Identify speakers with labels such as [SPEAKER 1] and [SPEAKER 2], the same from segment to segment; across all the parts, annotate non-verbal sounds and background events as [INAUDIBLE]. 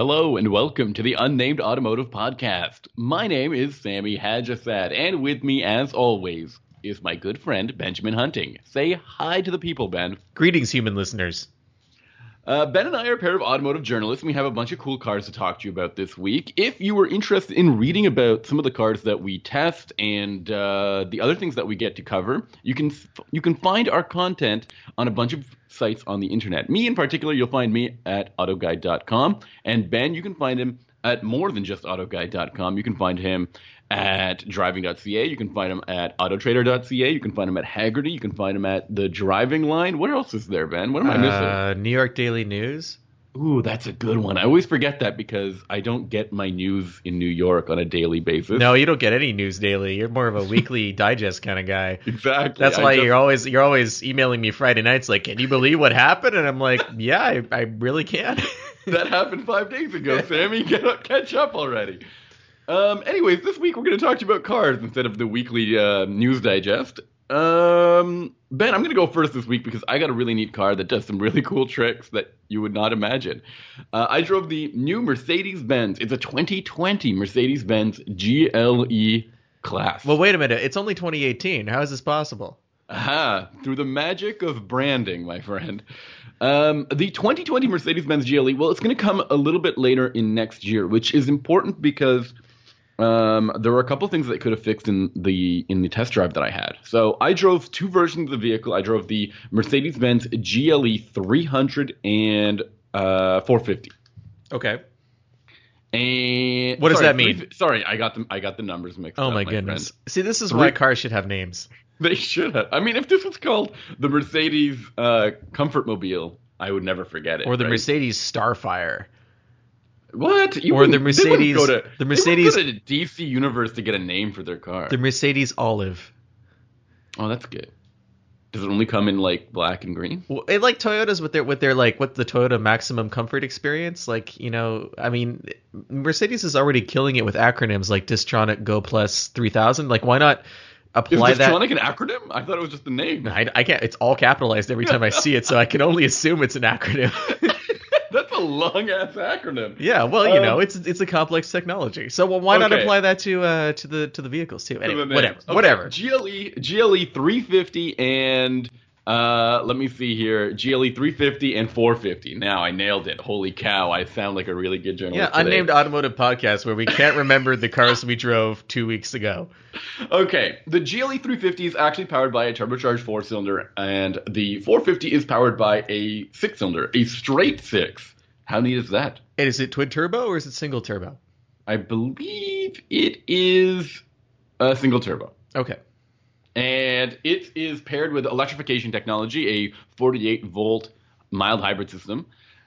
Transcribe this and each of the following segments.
[SPEAKER 1] Hello and welcome to the Unnamed Automotive Podcast. My name is Sammy Haj-Assaad, and with me, as always, is my good friend Benjamin Hunting. Say hi to the people, Ben.
[SPEAKER 2] Greetings, human listeners.
[SPEAKER 1] Uh, ben and I are a pair of automotive journalists, and we have a bunch of cool cars to talk to you about this week. If you were interested in reading about some of the cars that we test and uh, the other things that we get to cover, you can you can find our content on a bunch of sites on the internet. Me in particular, you'll find me at autoguide.com, and Ben, you can find him at more than just autoguide.com. You can find him at driving.ca. You can find him at autotrader.ca. You can find him at Hagerty. You can find him at the driving line. What else is there, Ben? What am I missing?
[SPEAKER 2] Uh, New York Daily News.
[SPEAKER 1] Ooh, that's a good one. I always forget that because I don't get my news in New York on a daily basis.
[SPEAKER 2] No, you don't get any news daily. You're more of a weekly [LAUGHS] digest kind of guy.
[SPEAKER 1] Exactly.
[SPEAKER 2] That's why
[SPEAKER 1] just-
[SPEAKER 2] you're always you're always emailing me Friday nights like, "Can you believe what happened?" And I'm like, "Yeah, I, I really can." [LAUGHS]
[SPEAKER 1] that happened five days ago, [LAUGHS] Sammy. Get up, catch up already. Um, anyways, this week we're going to talk to you about cars instead of the weekly uh, news digest. Um, ben, I'm going to go first this week because I got a really neat car that does some really cool tricks that you would not imagine. Uh, I drove the new Mercedes Benz. It's a 2020 Mercedes Benz GLE class.
[SPEAKER 2] well, wait a minute. It's only 2018. How is this possible?
[SPEAKER 1] Aha, through the magic of branding, my friend. Um, the 2020 Mercedes Benz GLE, well, it's going to come a little bit later in next year, which is important because um, there were a couple things that could have fixed in the in the test drive that I had. So I drove two versions of the vehicle. I drove the Mercedes Benz GLE 300 and uh, 450.
[SPEAKER 2] Okay.
[SPEAKER 1] And
[SPEAKER 2] What does
[SPEAKER 1] sorry,
[SPEAKER 2] that mean?
[SPEAKER 1] three- Sorry, I got them. I got the numbers mixed
[SPEAKER 2] Oh
[SPEAKER 1] up.
[SPEAKER 2] Oh
[SPEAKER 1] my
[SPEAKER 2] goodness. See, this is
[SPEAKER 1] Three-
[SPEAKER 2] why cars should have names.
[SPEAKER 1] They should have. I mean, if this was called the Mercedes uh, Comfort Mobile, I would never forget it.
[SPEAKER 2] Or the
[SPEAKER 1] right?
[SPEAKER 2] Mercedes Starfire.
[SPEAKER 1] What? You
[SPEAKER 2] or the Mercedes-
[SPEAKER 1] Go to,
[SPEAKER 2] the Mercedes-
[SPEAKER 1] go to DC Universe to get a name for their car.
[SPEAKER 2] The Mercedes Olive.
[SPEAKER 1] oh, that's good. Does it only come in like black and green?
[SPEAKER 2] Well, it like Toyotas with their with their like what the Toyota Maximum Comfort experience. Like you know, I mean, Mercedes is already killing it with acronyms like Distronic Go Plus 3000. Like, why not
[SPEAKER 1] Is
[SPEAKER 2] apply that?
[SPEAKER 1] Distronic an acronym? I thought it was just the name.
[SPEAKER 2] I, I can't. It's all capitalized every time I see it, so I can only assume it's an acronym. [LAUGHS]
[SPEAKER 1] a long ass acronym.
[SPEAKER 2] yeah, well, you
[SPEAKER 1] Um,
[SPEAKER 2] know, it's it's a complex technology. So well, why not apply that to uh to the to the vehicles too? Anyway, whatever,
[SPEAKER 1] Okay,
[SPEAKER 2] whatever.
[SPEAKER 1] GLE GLE 350 and uh let me see here GLE 350 and 450. Now I nailed it. Holy cow! I sound like a really good general.
[SPEAKER 2] Yeah,
[SPEAKER 1] journalist. today.
[SPEAKER 2] unnamed automotive podcast where we can't remember the cars we drove two weeks ago.
[SPEAKER 1] Okay, the GLE 350 is actually powered by a turbocharged four cylinder, and the 450 is powered by a six cylinder, a straight six. How neat is that?
[SPEAKER 2] And is it twin turbo or is it single turbo?
[SPEAKER 1] I believe it is a single turbo.
[SPEAKER 2] Okay.
[SPEAKER 1] and it is paired with electrification technology, a 48 volt mild hybrid system.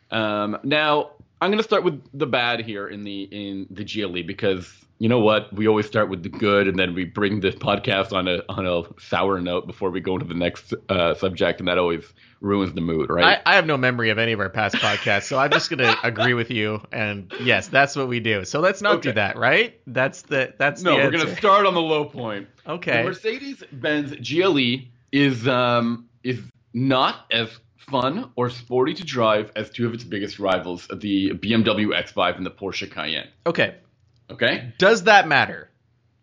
[SPEAKER 1] Um, now, I'm going to start with the bad here in the in the GLE because you know what? We always start with the good, and then we bring the podcast on a on a sour note before we go into the next uh, subject, and that always ruins the mood, right?
[SPEAKER 2] I, I have no memory of any of our past podcasts, so I'm just gonna [LAUGHS] agree with you. And yes, that's what we do. So let's not do that, right? That's the that's
[SPEAKER 1] no,
[SPEAKER 2] the
[SPEAKER 1] we're going to start on the low point.
[SPEAKER 2] Okay.
[SPEAKER 1] The Mercedes-Benz GLE is um is not as fun or sporty to drive as two of its biggest rivals, the BMW X5 and the Porsche Cayenne.
[SPEAKER 2] Okay.
[SPEAKER 1] Okay?
[SPEAKER 2] Does that matter?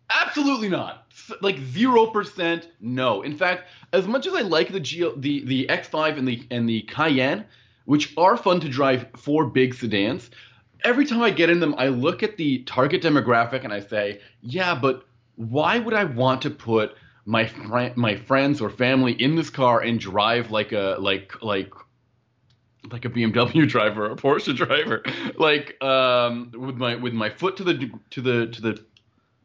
[SPEAKER 1] Absolutely not. Like zero percent, no. In fact, as much as I like the G- the the X5 and the and the Cayenne, which are fun to drive for big sedans, every time I get in them, I look at the target demographic and I say, yeah, but why would I want to put my fri- my friends or family in this car and drive like a like like like a BMW [LAUGHS] driver or a Porsche driver, like um, with my with my foot to the to the to the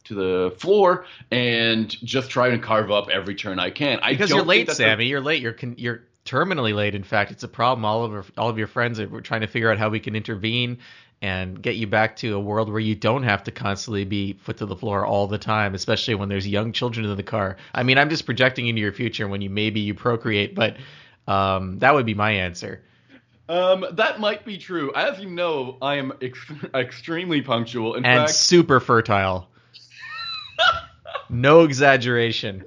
[SPEAKER 1] to the floor and just try and carve up every turn I can. I
[SPEAKER 2] Because you're late, Sammy. You're late. You're con- you're terminally late. In fact, it's a problem. All of our, all of your friends are trying to figure out how we can intervene and get you back to a world where you don't have to constantly be foot to the floor all the time, especially when there's young children in the car. I mean, I'm just projecting into your future when you maybe you procreate, but um, that would be my answer.
[SPEAKER 1] Um, that might be true. As you know, I am ex- [LAUGHS] extremely punctual. In
[SPEAKER 2] and
[SPEAKER 1] fact,
[SPEAKER 2] super fertile. no exaggeration.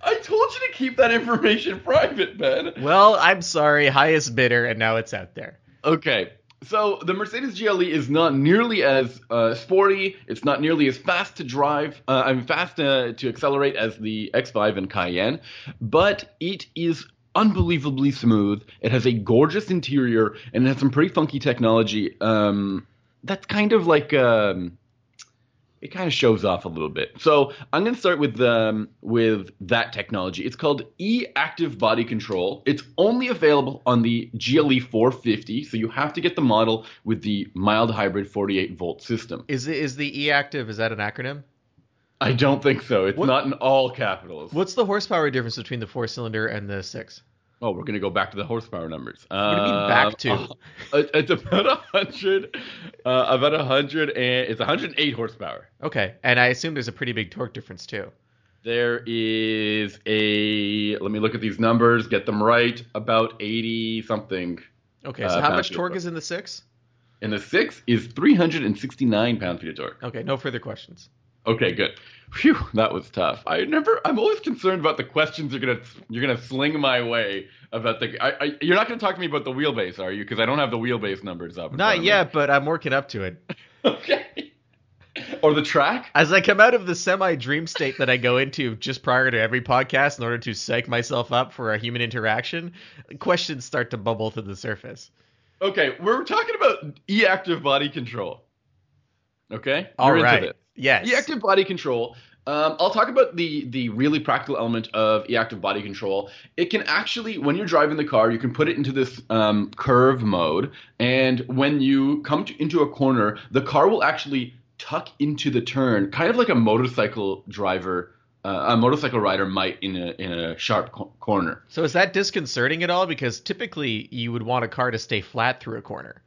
[SPEAKER 1] I told you to keep that information [LAUGHS] private, Ben.
[SPEAKER 2] Well, I'm sorry, highest bidder, and now it's out there.
[SPEAKER 1] Okay. So the Mercedes GLE is not nearly as uh, sporty. It's not nearly as fast to drive. Uh, I'm fast uh, to accelerate as the X5 and Cayenne, but it is unbelievably smooth. It has a gorgeous interior and it has some pretty funky technology. Um, that's kind of like um, it kind of shows off a little bit. So I'm going to start with um, with that technology. It's called e-active body control. It's only available on the GLE 450, so you have to get the model with the mild hybrid 48 volt system.
[SPEAKER 2] Is is the e-active? Is that an acronym?
[SPEAKER 1] I don't think so. It's
[SPEAKER 2] What-
[SPEAKER 1] not in all capitals.
[SPEAKER 2] What's the horsepower difference between the four cylinder and the six?
[SPEAKER 1] Oh, we're going to go back to the horsepower numbers.
[SPEAKER 2] What do you mean back to? [LAUGHS]
[SPEAKER 1] Uh, it's about a hundred, uh, about a hundred, and it's 108 horsepower.
[SPEAKER 2] Okay, and I assume there's a pretty big torque difference too.
[SPEAKER 1] There is a let me look at these numbers, get them right. About 80 something.
[SPEAKER 2] Okay,
[SPEAKER 1] Uh,
[SPEAKER 2] so how much torque is in the six?
[SPEAKER 1] And the six is 369 pound feet of torque.
[SPEAKER 2] Okay, no further questions.
[SPEAKER 1] Okay, good. Phew, that was tough. I never. I'm always concerned about the questions you're gonna you're gonna sling my way about the. I, I, you're not gonna talk to me about the wheelbase, are you? Because I don't have the wheelbase numbers up.
[SPEAKER 2] Not yet, but I'm working up to it. [LAUGHS]
[SPEAKER 1] Okay. Or the track.
[SPEAKER 2] As I come out of the semi dream state that I go into just prior to every podcast in order to psych myself up for a human interaction, questions start to bubble to the surface.
[SPEAKER 1] Okay, we're talking about e-active body control. Okay,
[SPEAKER 2] All
[SPEAKER 1] You're into
[SPEAKER 2] right. Yes.
[SPEAKER 1] E-active body control. Um, I'll talk about the the really practical element of e-active body control. It can actually, when you're driving the car, you can put it into this um, curve mode, and when you come to, into a corner, the car will actually tuck into the turn, kind of like a motorcycle driver, uh, a motorcycle rider might in a in a sharp co- corner.
[SPEAKER 2] So is that disconcerting at all? Because typically you would want a car to stay flat through a corner.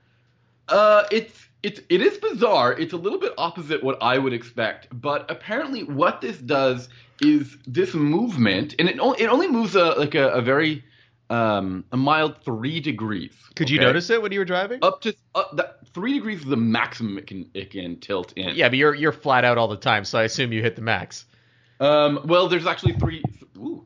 [SPEAKER 1] Uh, it's it's it is bizarre. It's a little bit opposite what I would expect, but apparently what this does is this movement, and it only it only moves a like a, a very um a mild three degrees.
[SPEAKER 2] Could you notice it when you were driving?
[SPEAKER 1] up to up, that three degrees is the maximum it can it can tilt in.
[SPEAKER 2] Yeah, but you're you're flat out all the time, so I assume you hit the max.
[SPEAKER 1] Um. Well, there's actually three.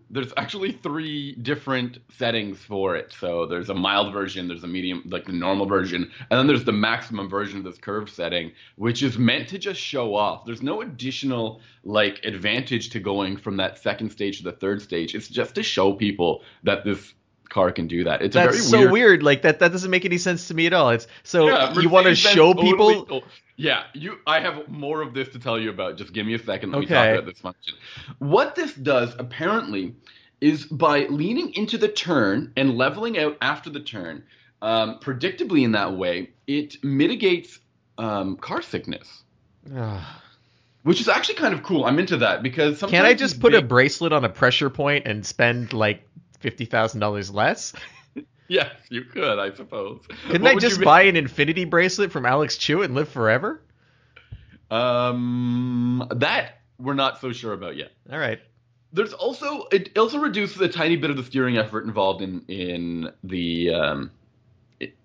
[SPEAKER 1] There's actually three different settings for it. So there's a mild version, there's a medium, like the normal version, and then there's the maximum version of this curve setting, which is meant to just show off. There's no additional like advantage to going from that second stage to the third stage. It's just to show people that this car can do that. It's a
[SPEAKER 2] That's so
[SPEAKER 1] weird.
[SPEAKER 2] weird. Like that that doesn't make any sense to me at all. It's so
[SPEAKER 1] Yeah,
[SPEAKER 2] you want to show
[SPEAKER 1] totally-
[SPEAKER 2] people
[SPEAKER 1] oh, yeah, you. I have more of this to tell you about. Just give me a second. Let me
[SPEAKER 2] Okay.
[SPEAKER 1] talk about this function. What this does apparently is by leaning into the turn and leveling out after the turn, um, predictably in that way, it mitigates um, car sickness, which is actually kind of cool. I'm into that because sometimes
[SPEAKER 2] Can't I just put a bracelet on a pressure point and spend like fifty thousand dollars less? [LAUGHS]
[SPEAKER 1] Yes, you could, I suppose.
[SPEAKER 2] Couldn't
[SPEAKER 1] What
[SPEAKER 2] I just buy an infinity bracelet from Alex Chu and live forever?
[SPEAKER 1] Um, that we're not so sure about yet.
[SPEAKER 2] All right.
[SPEAKER 1] There's also it also reduces a tiny bit of the steering effort involved in in the um,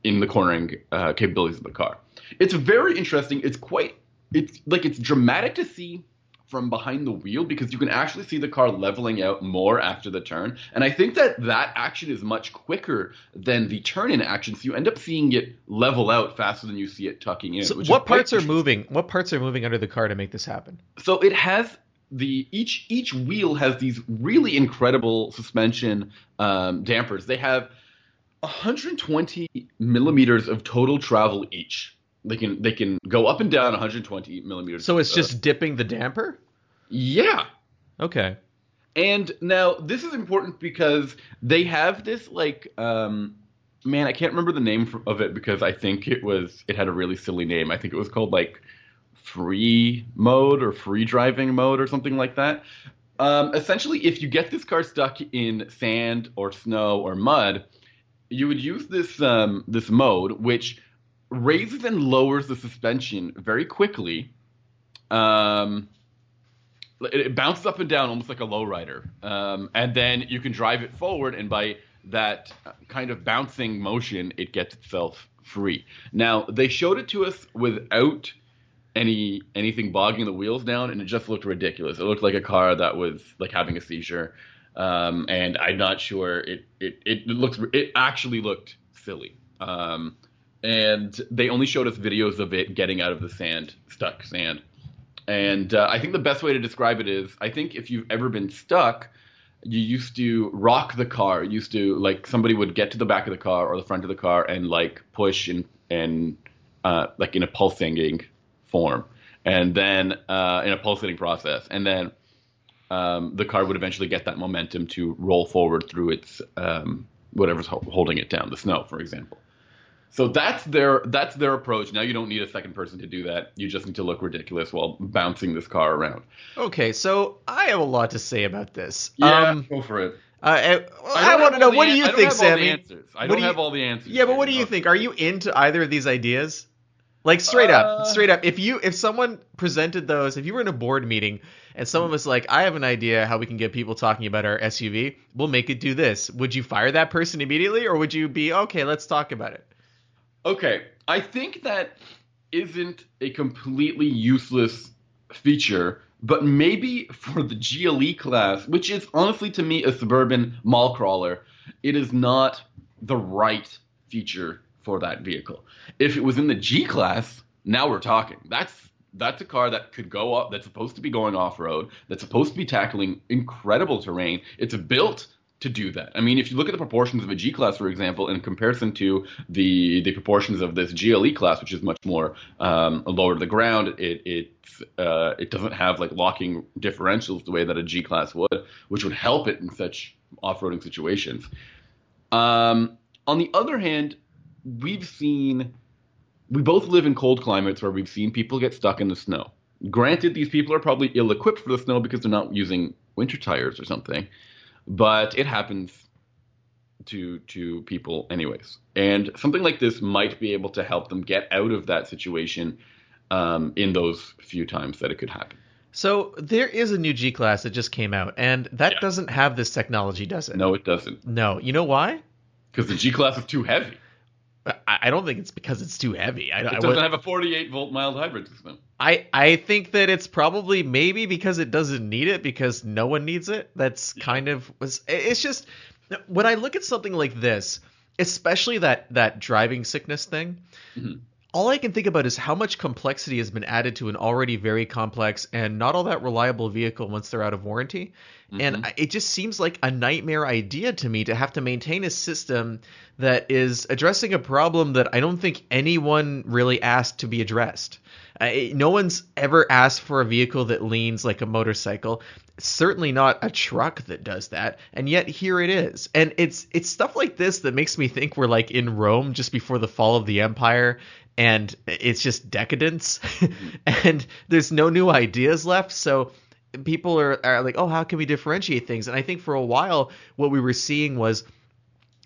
[SPEAKER 1] in the cornering uh, capabilities of the car. It's very interesting. It's quite it's like it's dramatic to see from behind the wheel because you can actually see the car leveling out more after the turn. And I think that that action is much quicker than the turn in action. So you end up seeing it level out faster than you see it tucking in.
[SPEAKER 2] So what parts are moving? What parts are moving under the car to make this happen?
[SPEAKER 1] So it has the each each wheel has these really incredible suspension um, dampers. They have 120 millimeters of total travel each. They can they can go up and down 120 millimeters.
[SPEAKER 2] So it's
[SPEAKER 1] Uh,
[SPEAKER 2] just dipping the damper?
[SPEAKER 1] yeah.
[SPEAKER 2] Okay.
[SPEAKER 1] And now this is important because they have this like um man, I can't remember the name of it because I think it was it had a really silly name. I think it was called like free mode or free driving mode or something like that. Um, essentially, if you get this car stuck in sand or snow or mud, you would use this um, this mode, which raises and lowers the suspension very quickly. Um, it, it bounces up and down almost like a lowrider, um, and then you can drive it forward, and by that kind of bouncing motion, it gets itself free. Now they showed it to us without any anything bogging the wheels down, and it just looked ridiculous. It looked like a car that was like having a seizure, um, and I'm not sure it it it looks it actually looked silly. Um, and they only showed us videos of it getting out of the sand, stuck sand. And uh, I think the best way to describe it is, I think if you've ever been stuck, you used to rock the car. You used to like somebody would get to the back of the car or the front of the car and like push and and uh, like in a pulsating form, and then uh, in a pulsating process, and then um, the car would eventually get that momentum to roll forward through its um, whatever's ho- holding it down, the snow, for example. So that's their that's their approach. Now you don't need a second person to do that. You just need to look ridiculous while bouncing this car around.
[SPEAKER 2] Okay, so I have a lot to say about this.
[SPEAKER 1] Yeah,
[SPEAKER 2] Um,
[SPEAKER 1] go for it.
[SPEAKER 2] uh, I, I want to know what do you
[SPEAKER 1] I don't
[SPEAKER 2] think,
[SPEAKER 1] have all the answers. I don't
[SPEAKER 2] do you-
[SPEAKER 1] have all the answers.
[SPEAKER 2] Yeah, but what do you think? Are you into either of these ideas? Like straight up,
[SPEAKER 1] Uh,
[SPEAKER 2] straight up. If you if someone presented those, if you were in a board meeting and someone was like, "I have an idea how we can get people talking about our SUV. We'll make it do this." Would you fire that person immediately, or would you be okay? Let's talk about it.
[SPEAKER 1] Okay, I think that isn't a completely useless feature, but maybe for the GLE class, which is honestly to me a suburban mall crawler, it is not the right feature for that vehicle. If it was in the G class, now we're talking. That's that's a car that could go up that's supposed to be going off road, that's supposed to be tackling incredible terrain. It's built to do that. I mean, if you look at the proportions of a G class, for example, in comparison to the the proportions of this GLE class, which is much more um, lower to the ground, it it uh, it doesn't have like locking differentials the way that a G class would, which would help it in such off-roading situations. Um, on the other hand, we've seen we both live in cold climates where we've seen people get stuck in the snow. Granted, these people are probably ill-equipped for the snow because they're not using winter tires or something but it happens to to people anyways and something like this might be able to help them get out of that situation um, in those few times that it could happen
[SPEAKER 2] So there is a new G class that just came out, and that
[SPEAKER 1] Yeah.
[SPEAKER 2] doesn't have this technology, does it?
[SPEAKER 1] no it doesn't
[SPEAKER 2] No. You know why?
[SPEAKER 1] because the g class is too heavy
[SPEAKER 2] I, I don't think it's because it's too heavy. I,
[SPEAKER 1] it doesn't
[SPEAKER 2] would-
[SPEAKER 1] have a 48 volt mild hybrid system
[SPEAKER 2] I I think that it's probably maybe because it doesn't need it because no one needs it. That's kind of was it's just when I look at something like this, especially that that driving sickness thing,
[SPEAKER 1] Mhm.
[SPEAKER 2] all I can think about is how much complexity has been added to an already very complex and not all that reliable vehicle once they're out of warranty. And it just seems like a nightmare idea to me to have to maintain a system that is addressing a problem that I don't think anyone really asked to be addressed. Uh, no one's ever asked for a vehicle that leans like a motorcycle. Certainly not a truck that does that, and yet here it is. And it's it's stuff like this that makes me think we're like in Rome just before the fall of the empire, and it's just decadence, [LAUGHS] and there's no new ideas left. So people are, are like, oh, how can we differentiate things? And I think for a while, what we were seeing was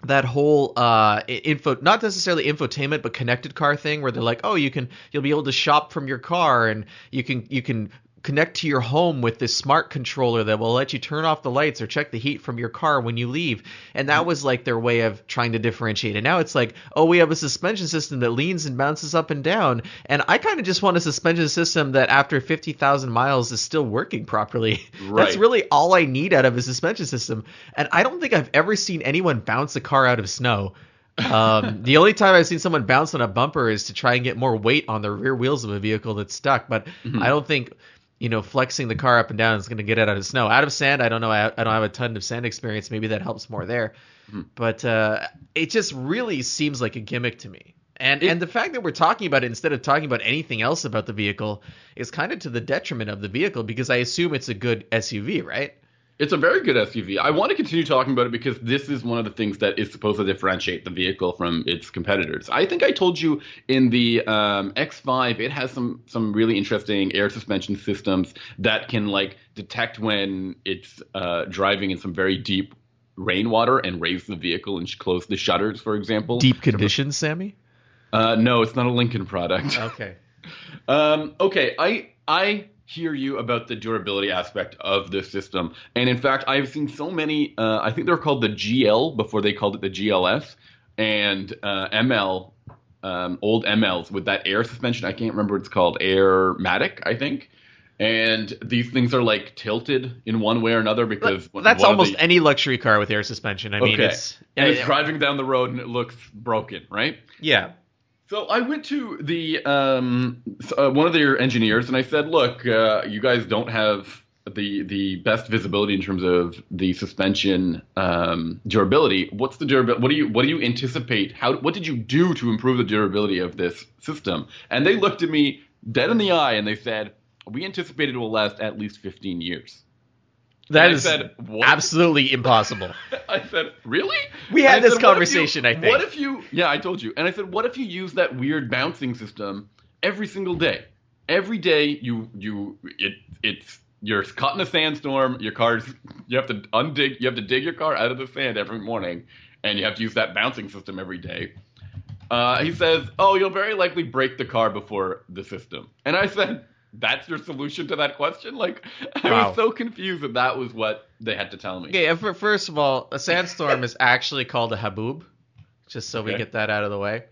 [SPEAKER 2] that whole uh info not necessarily infotainment but connected car thing where they're like oh you can you'll be able to shop from your car and you can you can connect to your home with this smart controller that will let you turn off the lights or check the heat from your car when you leave. And that was like their way of trying to differentiate. And now it's like oh we have a suspension system that leans and bounces up and down. And i kind of just want a suspension system that after 50,000 miles is still working properly. [LAUGHS] That's really all i need out of a suspension system. And i don't think i've ever seen anyone bounce a car out of snow. Um, [LAUGHS] the only time I've seen someone bounce on a bumper is to try and get more weight on the rear wheels of a vehicle that's stuck. But I don't think, you know, flexing the car up and down is going to get it out of snow. Out of sand, I don't know. I, I don't have a ton of sand experience. Maybe that helps more there. But uh, it just really seems like a gimmick to me. And and the fact that we're talking about it instead of talking about anything else about the vehicle is kind of to the detriment of the vehicle because I assume it's a good SUV, right?
[SPEAKER 1] It's a very good SUV. I want to continue talking about it because this is one of the things that is supposed to differentiate the vehicle from its competitors. I think I told you in the um, X5, it has some some really interesting air suspension systems that can like detect when it's uh, driving in some very deep rainwater and raise the vehicle and close the shutters, for example.
[SPEAKER 2] Deep conditions, Sammy.
[SPEAKER 1] Uh, no, it's not a Lincoln product.
[SPEAKER 2] Okay. [LAUGHS]
[SPEAKER 1] Um, okay, I I hear you about the durability aspect of this system, and in fact, I've seen so many. Uh, I think they were called the GL before they called it the GLS, and uh, ML, um, old MLs with that air suspension. I can't remember what it's called, Airmatic, I think. And these things are like tilted in one way or another because
[SPEAKER 2] Well, that's almost
[SPEAKER 1] the-
[SPEAKER 2] any luxury car with air suspension. I mean,
[SPEAKER 1] okay.
[SPEAKER 2] it's
[SPEAKER 1] and it's driving down the road and it looks broken, right?
[SPEAKER 2] yeah.
[SPEAKER 1] So I went to the um, uh, one of their engineers and I said, "Look, uh, you guys don't have the the best visibility in terms of the suspension um, durability. What's the durability? What do you what do you anticipate? How what did you do to improve the durability of this system?" And they looked at me dead in the eye and they said, "We anticipate it will last at least 15 years."
[SPEAKER 2] That
[SPEAKER 1] And I
[SPEAKER 2] is
[SPEAKER 1] said, "What?"
[SPEAKER 2] absolutely impossible. [LAUGHS]
[SPEAKER 1] I said, "Really?"
[SPEAKER 2] We had
[SPEAKER 1] I
[SPEAKER 2] this
[SPEAKER 1] said, "What if you-
[SPEAKER 2] conversation, I think.
[SPEAKER 1] What if you? Yeah, I told you. And I said, "What if you use that weird bouncing system every single day? Every day you you it it's you're caught in a sandstorm. Your car's you have to undig you have to dig your car out of the sand every morning, and you have to use that bouncing system every day." Uh, he says, "Oh, you'll very likely break the car before the system." And I said. That's your solution to that question? Like, [LAUGHS] I
[SPEAKER 2] Wow.
[SPEAKER 1] was so confused that that was what they had to tell me.
[SPEAKER 2] Okay, first of all, a sandstorm [LAUGHS] is actually called a haboob, just so we get that out of the way.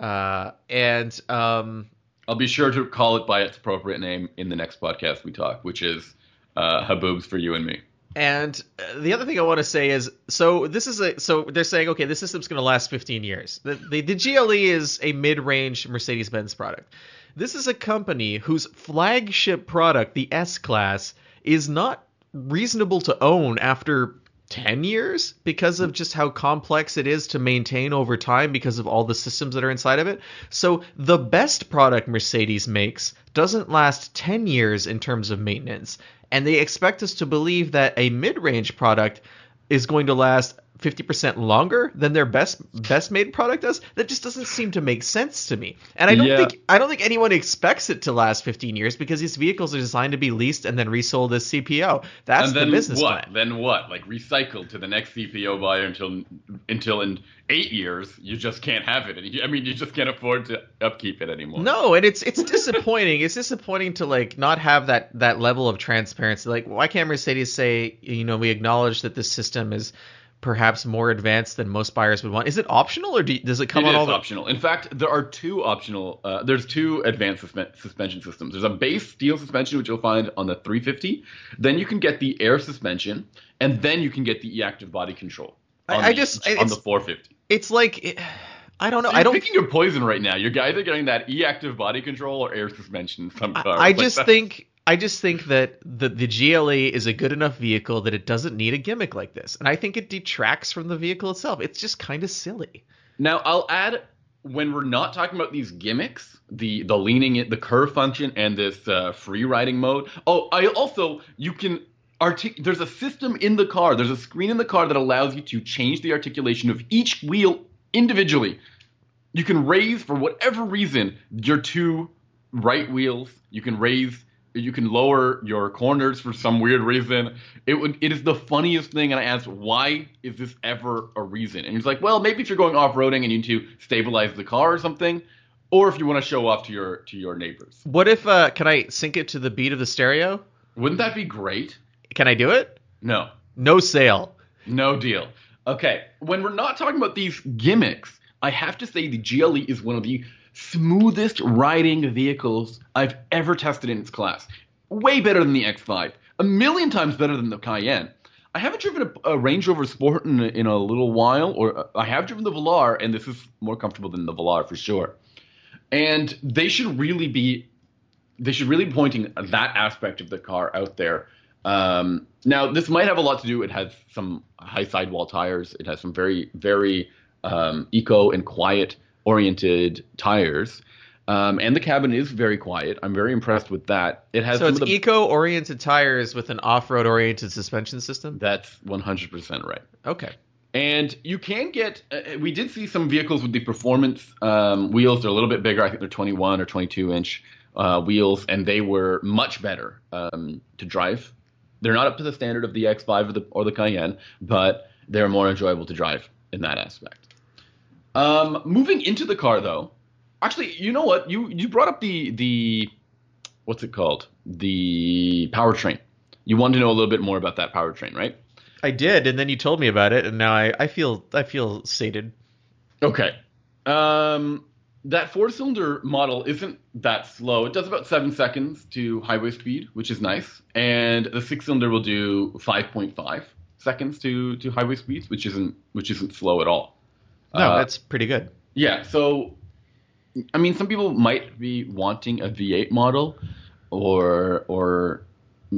[SPEAKER 2] Uh, and um,
[SPEAKER 1] I'll be sure to call it by its appropriate name in the next podcast we talk, which is uh, Haboobs for you and me.
[SPEAKER 2] And uh, the other thing I want to say is, so this is a, so they're saying, okay, this system's going to last 15 years. The, the, the GLE is a mid-range Mercedes-Benz product. This is a company whose flagship product, the S-Class, is not reasonable to own after 10 years because of just how complex it is to maintain over time because of all the systems that are inside of it. So the best product Mercedes makes doesn't last 10 years in terms of maintenance. And they expect us to believe that a mid-range product is going to last 50% longer than their best best made product does. That just doesn't seem to make sense to me. And I don't
[SPEAKER 1] Yeah.
[SPEAKER 2] think I don't think anyone expects it to last 15 years because these vehicles are designed to be leased and then resold as CPO. That's
[SPEAKER 1] and then
[SPEAKER 2] the business
[SPEAKER 1] what?
[SPEAKER 2] plan.
[SPEAKER 1] Then what? Like recycled to the next CPO buyer until until in eight years you just can't have it. I mean, you just can't afford to upkeep it anymore.
[SPEAKER 2] No, and it's it's disappointing. it's disappointing to like not have that that level of transparency. Like, why can't Mercedes say, you know, we acknowledge that this system is perhaps more advanced than most buyers would want? Is it optional or do, does it come
[SPEAKER 1] It
[SPEAKER 2] on
[SPEAKER 1] is
[SPEAKER 2] all
[SPEAKER 1] optional. In fact, there are two optional. Uh, there's two advanced suspe- suspension systems. There's a base steel suspension, which you'll find on the 350. Then you can get the air suspension, and then you can get the e-active body control.
[SPEAKER 2] I-
[SPEAKER 1] on
[SPEAKER 2] I
[SPEAKER 1] the-
[SPEAKER 2] just-
[SPEAKER 1] on the 450.
[SPEAKER 2] It's like, I don't know.
[SPEAKER 1] You're
[SPEAKER 2] I don't.
[SPEAKER 1] picking your poison right now. You're either getting that e-active body control or air suspension some cars.
[SPEAKER 2] I, I just
[SPEAKER 1] that's-
[SPEAKER 2] think. I just think that the the GLE is a good enough vehicle that it doesn't need a gimmick like this, and I think it detracts from the vehicle itself. It's just kind of silly.
[SPEAKER 1] Now I'll add when we're not talking about these gimmicks, the the leaning the curve function, and this uh, free riding mode. Oh, I also you can artic- There's a system in the car. There's a screen in the car that allows you to change the articulation of each wheel individually. You can raise for whatever reason your two right wheels. You can raise. You can lower your corners for some weird reason. It would. It is the funniest thing, and I asked, why is this ever a reason? And he's like, well, maybe if you're going off roading and you need to stabilize the car or something, or if you want to show off to your to your neighbors.
[SPEAKER 2] What if uh, can I sync it to the beat of the stereo?
[SPEAKER 1] Wouldn't that be great?
[SPEAKER 2] Can I do it?
[SPEAKER 1] No,
[SPEAKER 2] No sale.
[SPEAKER 1] no deal. Okay, when we're not talking about these gimmicks, I have to say the GLE is one of the smoothest riding vehicles I've ever tested in its class. Way better than the X5. A million times better than the Cayenne. I haven't driven a, a Range Rover Sport in in a little while, or uh, I have driven the Velar, and this is more comfortable than the Velar for sure. And they should really be, they should really be pointing that aspect of the car out there. Um, now, this might have a lot to do. It has some high sidewall tires. It has some very, very um, eco and quiet oriented tires. Um, and the cabin is very quiet. I'm very impressed with that. It has
[SPEAKER 2] So it's
[SPEAKER 1] the,
[SPEAKER 2] eco-oriented tires with an off-road oriented suspension system.
[SPEAKER 1] that's 100% right.
[SPEAKER 2] Okay.
[SPEAKER 1] And you can get. Uh, we did see some vehicles with the performance um, wheels. They're a little bit bigger. I think they're 21 or 22 inch uh, wheels, and they were much better um, to drive. They're not up to the standard of the X5 or the, or the Cayenne, but they're more enjoyable to drive in that aspect. Um, moving into the car, though, actually, you know what? You you brought up the the what's it called? The powertrain. You wanted to know a little bit more about that powertrain, right?
[SPEAKER 2] I did, and then you told me about it, and now I, I feel I feel sated.
[SPEAKER 1] Okay. Um, that four cylinder model isn't that slow. It does about seven seconds to highway speed, which is nice. And the six cylinder will do 5.5 seconds to, to highway speeds, which isn't which isn't slow at all.
[SPEAKER 2] No,
[SPEAKER 1] Uh,
[SPEAKER 2] that's pretty good.
[SPEAKER 1] yeah. So I mean, some people might be wanting a V8 model, or or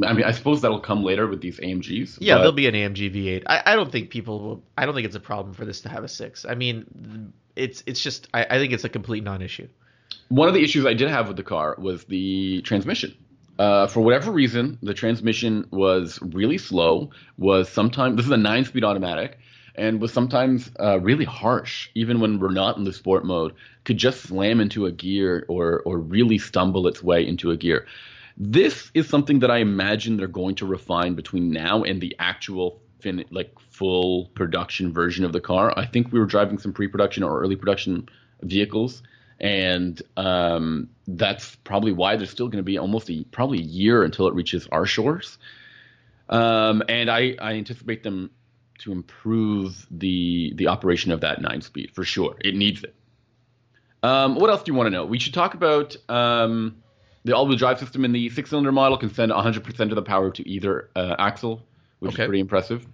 [SPEAKER 1] I mean, I suppose that'll come later with these AMGs.
[SPEAKER 2] Yeah, there'll be an AMG V8. I, I don't think people will. I don't think it's a problem for this to have a six. I mean, it's it's just. I, I think it's a complete non-issue.
[SPEAKER 1] One of the issues I did have with the car was the transmission. Uh, for whatever reason, the transmission was really slow. Was sometimes this is a nine-speed automatic, and was sometimes uh, really harsh, even when we're not in the sport mode. Could just slam into a gear or or really stumble its way into a gear. This is something that I imagine they're going to refine between now and the actual fin- like full production version of the car. I think we were driving some pre-production or early production vehicles, and um, that's probably why there's still going to be almost a probably a year until it reaches our shores. Um, and I, I anticipate them to improve the the operation of that nine speed for sure. It needs it. Um, what else do you want to know? We should talk about um, the all-wheel drive system in the six-cylinder model can send 100% of the power to either uh, axle, which
[SPEAKER 2] Okay.
[SPEAKER 1] is pretty impressive.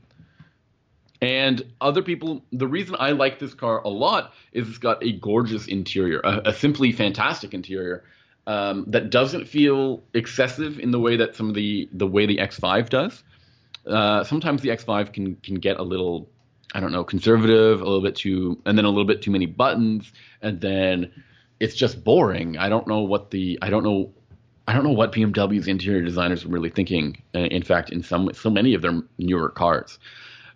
[SPEAKER 1] And other people, the reason I like this car a lot is it's got a gorgeous interior, a, a simply fantastic interior um, that doesn't feel excessive in the way that some of the the way the X5 does. Uh, sometimes the X5 can can get a little, I don't know, conservative, a little bit too, and then a little bit too many buttons, and then it's just boring. I don't know what the I don't know I don't know what BMW's interior designers were really thinking. uh, In fact, in some so many of their newer cars.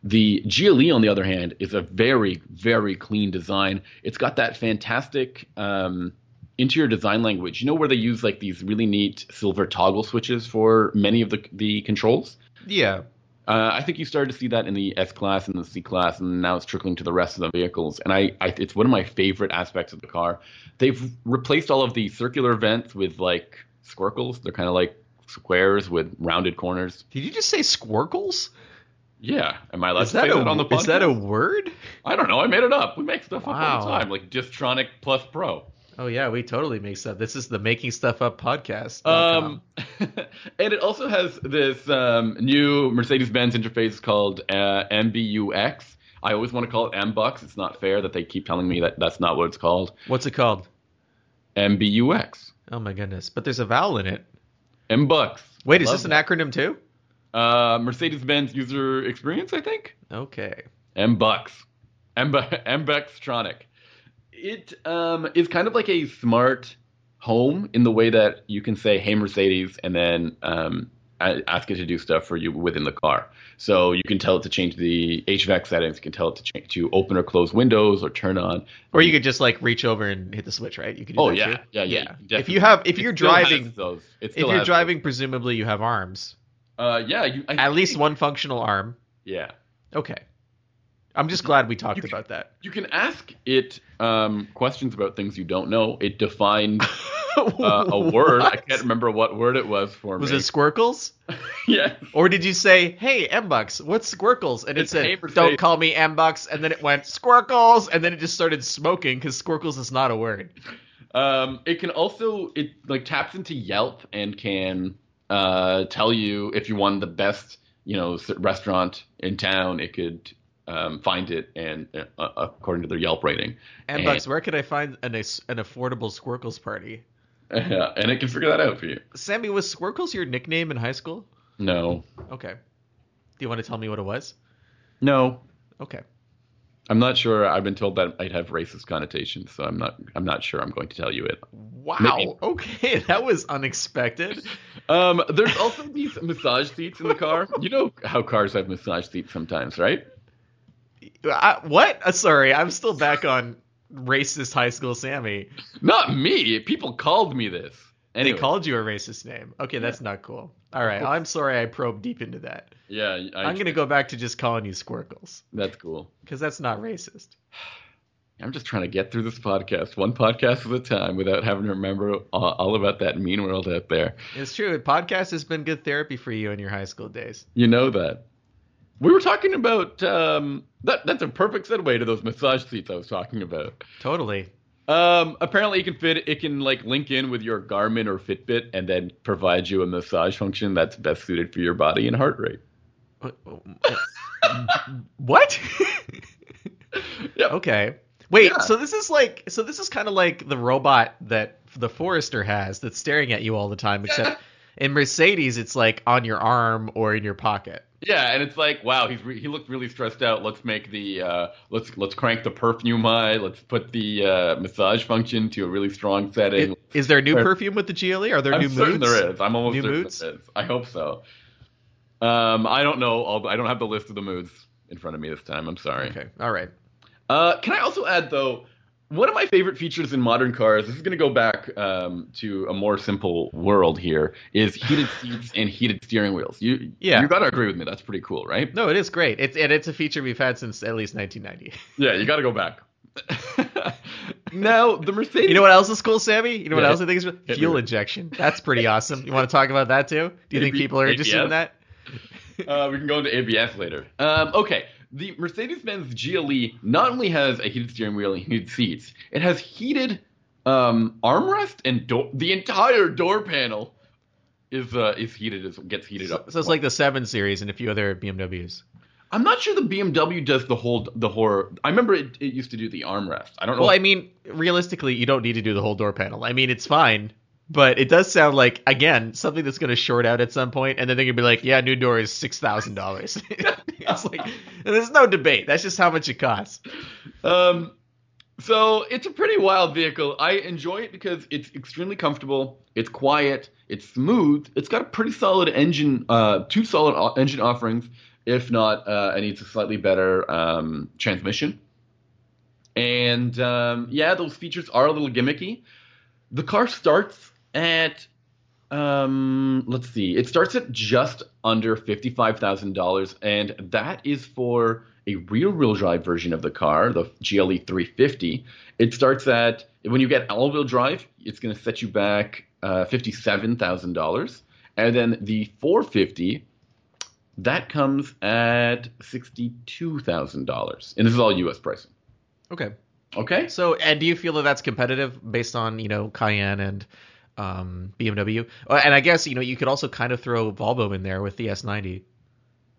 [SPEAKER 1] The GLE, on the other hand, is a very, very clean design. It's got that fantastic um, interior design language. You know where they use like these really neat silver toggle switches for many of the the controls.
[SPEAKER 2] Yeah.
[SPEAKER 1] Uh, I think you started to see that in the S class and the C class, and now it's trickling to the rest of the vehicles. And I, I, it's one of my favorite aspects of the car. They've replaced all of the circular vents with like squircles. They're kind of like squares with rounded corners.
[SPEAKER 2] Did you just say squircles?
[SPEAKER 1] Yeah, am I allowed
[SPEAKER 2] Is
[SPEAKER 1] to
[SPEAKER 2] that,
[SPEAKER 1] say
[SPEAKER 2] a,
[SPEAKER 1] that on the podcast?
[SPEAKER 2] is that a word?
[SPEAKER 1] I don't know. I made it up. We make stuff up all the time, like Distronic Plus Pro.
[SPEAKER 2] Oh yeah, we totally make stuff. This is the Making Stuff Up podcast.
[SPEAKER 1] Um, [LAUGHS] and it also has this um, new Mercedes-Benz interface called uh, MBUX. I always want to call it MBUX. It's not fair that they keep telling me that that's not what it's called.
[SPEAKER 2] What's it called?
[SPEAKER 1] MBUX.
[SPEAKER 2] Oh my goodness! But there's a vowel in it.
[SPEAKER 1] MBUX.
[SPEAKER 2] Wait, is this an
[SPEAKER 1] that.
[SPEAKER 2] acronym too?
[SPEAKER 1] Uh, Mercedes-Benz user experience, I think.
[SPEAKER 2] Okay.
[SPEAKER 1] MBUX. MB- [LAUGHS] MBUXtronic. It um, is kind of like a smart home in the way that you can say, "Hey Mercedes," and then um, ask it to do stuff for you within the car. So you can tell it to change the HVAC settings. You can tell it to change to open or close windows or turn on.
[SPEAKER 2] Or you could just like reach over and hit the switch, right? You could. Do
[SPEAKER 1] Oh
[SPEAKER 2] that
[SPEAKER 1] yeah,
[SPEAKER 2] too?
[SPEAKER 1] yeah, yeah.
[SPEAKER 2] If you have, if
[SPEAKER 1] It
[SPEAKER 2] you're driving,
[SPEAKER 1] those. It
[SPEAKER 2] if you're driving, presumably you have arms.
[SPEAKER 1] uh, yeah, you, I
[SPEAKER 2] At least one functional arm.
[SPEAKER 1] Yeah.
[SPEAKER 2] Okay. I'm just glad we talked
[SPEAKER 1] can-
[SPEAKER 2] about that.
[SPEAKER 1] You can ask it um, questions about things you don't know. It defined [LAUGHS] uh, a word. I can't remember what word it was for
[SPEAKER 2] Was
[SPEAKER 1] me.
[SPEAKER 2] it Squircles? [LAUGHS]
[SPEAKER 1] yeah.
[SPEAKER 2] Or did you say, "Hey, Mbucks, what's Squircles?" And it
[SPEAKER 1] It's
[SPEAKER 2] said, "Don't call me Mbucks," and then it went Squircles, and then it just started smoking because Squircles is not a word.
[SPEAKER 1] Um, it can also it like taps into Yelp and can uh, tell you if you want the best you know restaurant in town. It could um, find it and uh, according to their Yelp rating.
[SPEAKER 2] Mbucks, where could I find an an affordable Squircles party?
[SPEAKER 1] Yeah, [LAUGHS] and it can figure that out for you.
[SPEAKER 2] Sammy, was Squircles your nickname in high school?
[SPEAKER 1] No,
[SPEAKER 2] Okay. Do you want to tell me what it was?
[SPEAKER 1] no,
[SPEAKER 2] Okay.
[SPEAKER 1] I'm not sure. I've been told that I'd have racist connotations, so I'm not. I'm not sure. I'm going to tell you it.
[SPEAKER 2] Wow.
[SPEAKER 1] Maybe.
[SPEAKER 2] Okay, [LAUGHS] that was unexpected.
[SPEAKER 1] Um, there's also these massage seats in the car. You know how cars have massage seats sometimes, right?
[SPEAKER 2] I, what? Uh, sorry, I'm still back on racist high school Sammy.
[SPEAKER 1] Not me. People called me this. Anyway,
[SPEAKER 2] They called you a racist name. Okay, that's not cool. All right, I'm sorry I probed deep into that.
[SPEAKER 1] Yeah, I,
[SPEAKER 2] I'm gonna go back to just calling you Squircles
[SPEAKER 1] That's cool.
[SPEAKER 2] because that's not racist. [SIGHS]
[SPEAKER 1] I'm just trying to get through this podcast, one podcast at a time, without having to remember all, all about that mean world out there.
[SPEAKER 2] It's true. Podcast has been good therapy for you in your high school days.
[SPEAKER 1] You know that. We were talking about um, that. That's a perfect segue to those massage seats I was talking about.
[SPEAKER 2] Totally.
[SPEAKER 1] Um, apparently, it can fit. It can like link in with your Garmin or Fitbit, and then provide you a massage function that's best suited for your body and heart rate.
[SPEAKER 2] What? [LAUGHS]
[SPEAKER 1] Yep.
[SPEAKER 2] okay. Wait,
[SPEAKER 1] Yeah.
[SPEAKER 2] so this is like so this is kind of like the robot that the Forester has that's staring at you all the time, except [LAUGHS] in Mercedes it's like on your arm or in your pocket.
[SPEAKER 1] Yeah, and it's like, wow, he's re- he looked really stressed out. Let's make the uh, let's let's crank the perfume high. Let's put the uh, massage function to a really strong setting.
[SPEAKER 2] Is, is there new perfume with the GLE? Are there new moods?
[SPEAKER 1] I'm
[SPEAKER 2] new
[SPEAKER 1] certain
[SPEAKER 2] moods?
[SPEAKER 1] there is. I'm almost
[SPEAKER 2] New
[SPEAKER 1] certain
[SPEAKER 2] moods?
[SPEAKER 1] there is. I hope so. Um, I don't know. I'll, I don't have the list of the moods in front of me this time. I'm sorry.
[SPEAKER 2] Okay, all right.
[SPEAKER 1] Uh, can I also add though, one of my favorite features in modern cars. This is going to go back um, to a more simple world here. Is heated [LAUGHS] seats and heated steering wheels. You
[SPEAKER 2] Yeah.
[SPEAKER 1] you got to agree with me. That's pretty cool, right?
[SPEAKER 2] No, it is great. It's and it's a feature we've had since at least 1990. [LAUGHS]
[SPEAKER 1] Yeah, you got to go back. [LAUGHS] now the Mercedes.
[SPEAKER 2] You know what else is cool, Sammy? You know what
[SPEAKER 1] Yeah,
[SPEAKER 2] else I think is fuel injection. That's pretty awesome. You want to talk about that too? Do you think people are interested in that?
[SPEAKER 1] uh, we can go into ABS later. Um, okay, the Mercedes-Benz GLE not only has a heated steering wheel and heated seats, it has heated um, armrest and door. The entire door panel is uh, is heated as gets heated up.
[SPEAKER 2] So it's like the seven series and a few other BMWs.
[SPEAKER 1] I'm not sure the BMW does the whole the horror. I remember it, it used to do the armrest. I don't know.
[SPEAKER 2] Well, I mean, realistically, you don't need to do the whole door panel. I mean, it's fine, but it does sound like again something that's going to short out at some point, and then they're going to be like, "Yeah, new door is six thousand dollars." [LAUGHS] It's like there's no debate. That's just how much it costs.
[SPEAKER 1] Um, so it's a pretty wild vehicle. I enjoy it because it's extremely comfortable. It's quiet. It's smooth. It's got a pretty solid engine, uh, two solid o- engine offerings. If not, uh, it needs a slightly better um, transmission. And um, yeah, those features are a little gimmicky. The car starts at um, let's see. It starts at just under fifty-five thousand dollars, and that is for a rear-wheel drive version of the car, the GLE 350. It starts at when you get all-wheel drive, it's going to set you back uh, fifty-seven thousand dollars, and then the 450 that comes at sixty-two thousand dollars, and this is all U.S. pricing.
[SPEAKER 2] Okay.
[SPEAKER 1] Okay.
[SPEAKER 2] So, and do you feel that that's competitive based on you know Cayenne and um, BMW? Uh, And I guess you know you could also kind of throw Volvo in there with the S90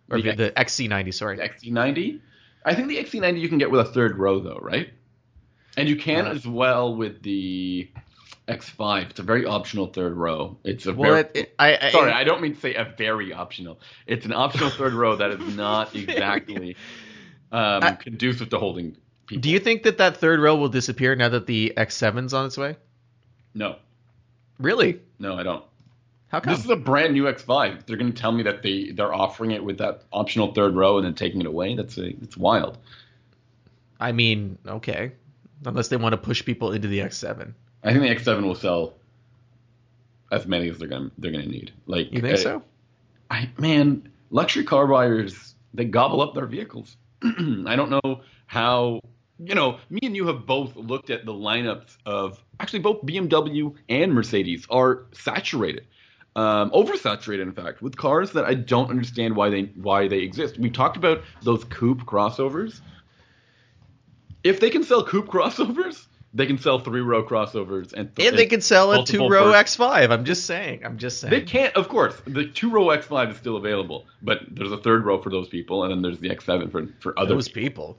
[SPEAKER 2] or
[SPEAKER 1] The
[SPEAKER 2] the, the XC90. Sorry.
[SPEAKER 1] The XC90. I think the XC90 you can get with a third row though, right? And you can
[SPEAKER 2] Uh,
[SPEAKER 1] as well with the X5. It's a very optional third row. It's a
[SPEAKER 2] Well,
[SPEAKER 1] very
[SPEAKER 2] it, it, I, I
[SPEAKER 1] sorry, I don't mean to say a very optional. It's an optional third row that is not [LAUGHS] exactly um,
[SPEAKER 2] I-
[SPEAKER 1] conducive to holding people.
[SPEAKER 2] Do you think that that third row will disappear now that the X7's on its way?
[SPEAKER 1] No,
[SPEAKER 2] Really?
[SPEAKER 1] no, I don't.
[SPEAKER 2] How come?
[SPEAKER 1] This is a brand new X5. They're going to tell me that they they're offering it with that optional third row and then taking it away. That's a, it's wild.
[SPEAKER 2] I mean, okay. Unless they want to push people into the X7.
[SPEAKER 1] I think the X7 will sell as many as they're gonna they're gonna need. Like
[SPEAKER 2] You think
[SPEAKER 1] uh,
[SPEAKER 2] so?
[SPEAKER 1] I man, luxury car buyers they gobble up their vehicles. [CLEARS THROAT] I don't know how. You know, me and you have both looked at the lineups of actually both BMW and Mercedes are saturated, um, oversaturated in fact, with cars that I don't understand why they why they exist. We talked about those coupe crossovers. If they can sell coupe crossovers, they can sell three row crossovers and
[SPEAKER 2] And they can sell a two row X5. I'm just saying. I'm just saying.
[SPEAKER 1] They can't, of course. The two row X5 is still available, but there's a third row for those people, and then there's the X7 for for other
[SPEAKER 2] Those people.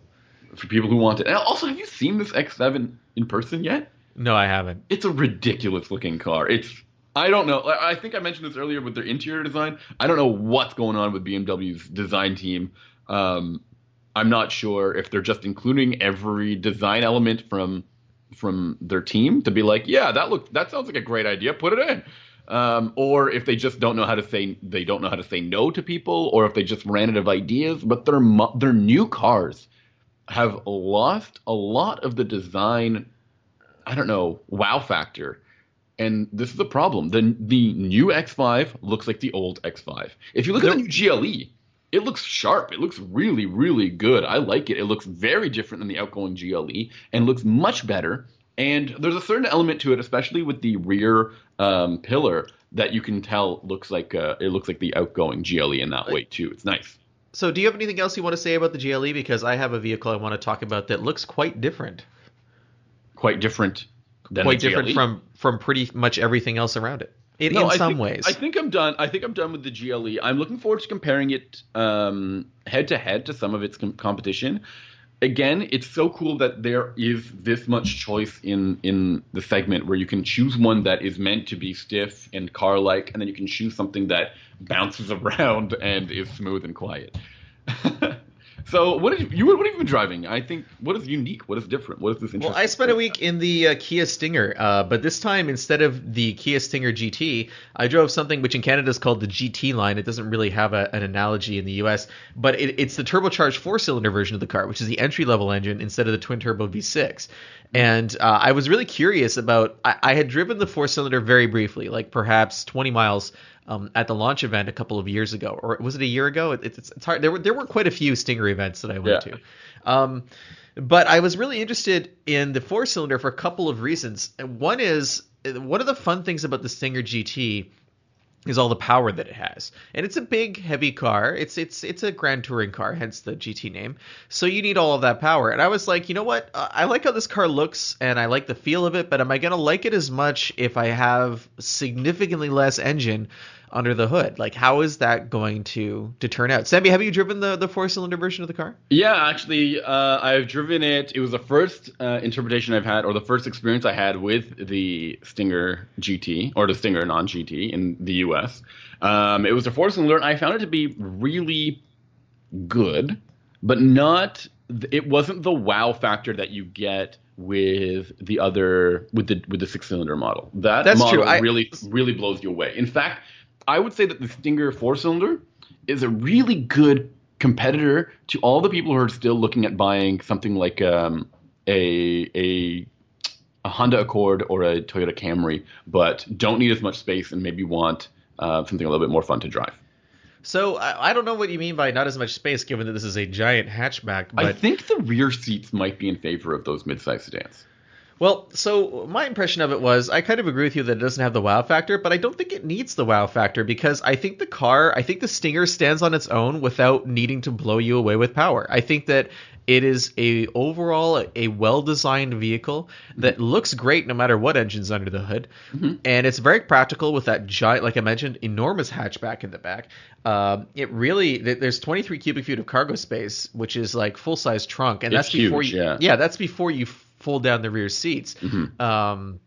[SPEAKER 1] For people who want it. And also, have you seen this X7 in person yet?
[SPEAKER 2] No, I haven't.
[SPEAKER 1] It's a ridiculous looking car. It's I don't know. I think I mentioned this earlier with their interior design. I don't know what's going on with BMW's design team. Um, I'm not sure if they're just including every design element from from their team to be like, yeah, that look that sounds like a great idea. Put it in. Um, or if they just don't know how to say they don't know how to say no to people, or if they just ran out of ideas. But their mo- their new cars have lost a lot of the design I don't know, wow factor. And this is a problem. The the new X5 looks like the old X5. If you look at the new GLE, it looks sharp. It looks really, really good. I like it. It looks very different than the outgoing GLE and looks much better. And there's a certain element to it, especially with the rear um, pillar, that you can tell looks like uh, it looks like the outgoing GLE in that way too. It's nice.
[SPEAKER 2] So, do you have anything else you want to say about the GLE? Because I have a vehicle I want to talk about that looks quite different.
[SPEAKER 1] Quite different. Than
[SPEAKER 2] quite different
[SPEAKER 1] GLE.
[SPEAKER 2] from from pretty much everything else around it. In,
[SPEAKER 1] No,
[SPEAKER 2] in
[SPEAKER 1] I
[SPEAKER 2] some
[SPEAKER 1] think-
[SPEAKER 2] ways.
[SPEAKER 1] I think I'm done. I think I'm done with the GLE. I'm looking forward to comparing it um, head to head to some of its com- competition. Again, it's so cool that there is this much choice in in the segment where you can choose one that is meant to be stiff and car-like, and then you can choose something that bounces [LAUGHS] around and is smooth and quiet. [LAUGHS] so, what did you, what have you been driving? I think what is unique? What is different? What is this interesting?
[SPEAKER 2] Well, I spent a week in the uh, Kia Stinger, uh, but this time instead of the Kia Stinger GT, I drove something which in Canada is called the GT line. It doesn't really have a, an analogy in the US, but it, it's the turbocharged four-cylinder version of the car, which is the entry-level engine instead of the twin-turbo V6. And uh, I was really curious about. I, I had driven the four-cylinder very briefly, like perhaps 20 miles um, at the launch event a couple of years ago, or was it a year ago? It, it's, it's hard. There were there were quite a few Stinger events that I went
[SPEAKER 1] Yeah.
[SPEAKER 2] to. Um, but I was really interested in the four cylinder for a couple of reasons. One is one of the fun things about the Stinger GT is all the power that it has. And it's a big, heavy car. It's it's it's a grand touring car, hence the GT name. So you need all of that power. And I was like, you know what? Uh, I like how this car looks and I like the feel of it, but am I to like it as much if I have significantly less engine under the hood? Like how is that going to to turn out? Sammy, have you driven the the four-cylinder version of the car?
[SPEAKER 1] Yeah, actually, uh, I've driven it. It was the first uh, interpretation I've had, or the first experience I had with the Stinger GT, or the Stinger non GT in the US. Um, it was a four cylinder, and I found it to be really good, but not. It wasn't the wow factor that you get with the other with the with the six cylinder model. That
[SPEAKER 2] That's
[SPEAKER 1] model
[SPEAKER 2] true. I-
[SPEAKER 1] really really blows you away. In fact, I would say that the Stinger four cylinder is a really good competitor to all the people who are still looking at buying something like um, a a a Honda Accord or a Toyota Camry, but don't need as much space and maybe want uh, something a little bit more fun to drive.
[SPEAKER 2] So I, I don't know what you mean by not as much space, given that this is a giant hatchback. But
[SPEAKER 1] I think the rear seats might be in favor of those midsize sedans.
[SPEAKER 2] Well, so my impression of it was I kind of agree with you that it doesn't have the wow factor, but I don't think it needs the wow factor because I think the car, I think the Stinger stands on its own without needing to blow you away with power. I think that it is a overall a well-designed vehicle that looks great no matter what engine's under the hood, and it's very practical with that giant, like I mentioned, enormous hatchback in the back. Um, it really there's 23 cubic feet of cargo space, which is like full-size trunk, and
[SPEAKER 1] It's
[SPEAKER 2] that's before
[SPEAKER 1] huge,
[SPEAKER 2] you,
[SPEAKER 1] yeah.
[SPEAKER 2] yeah, that's before you fold down the rear seats.
[SPEAKER 1] Mm-hmm.
[SPEAKER 2] Um,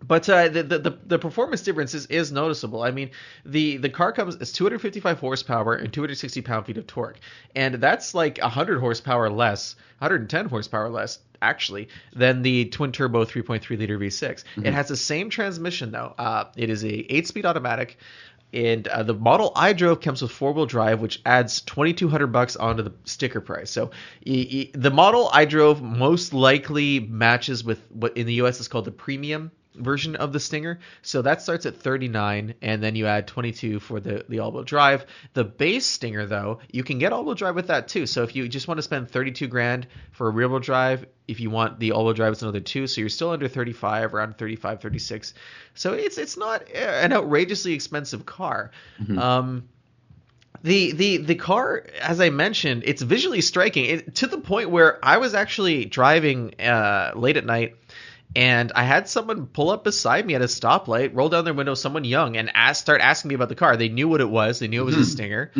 [SPEAKER 2] but uh, the, the the the performance difference is, is noticeable. I mean, the the car comes it's 255 horsepower and 260 pound feet of torque, and that's like 100 horsepower less, 110 horsepower less actually than the twin turbo 3.3 liter V6. It has the same transmission though. Uh, it is a 8 speed automatic. And uh, the model I drove comes with four wheel drive, which adds twenty two hundred bucks onto the sticker price. So y- y- the model I drove most likely matches with what in the U.S. is called the premium version of the Stinger. So that starts at 39 and then you add 22 for the the all-wheel drive. The base Stinger though, you can get all-wheel drive with that too. So if you just want to spend 32 grand for a rear-wheel drive, if you want the all-wheel drive it's another 2, so you're still under 35, around 35, 36. So it's it's not an outrageously expensive car. Um the the the car as i mentioned it's visually striking it, to the point where i was actually driving uh, late at night and i had someone pull up beside me at a stoplight roll down their window someone young and ask, start asking me about the car. They knew what it was. They knew it was a stinger.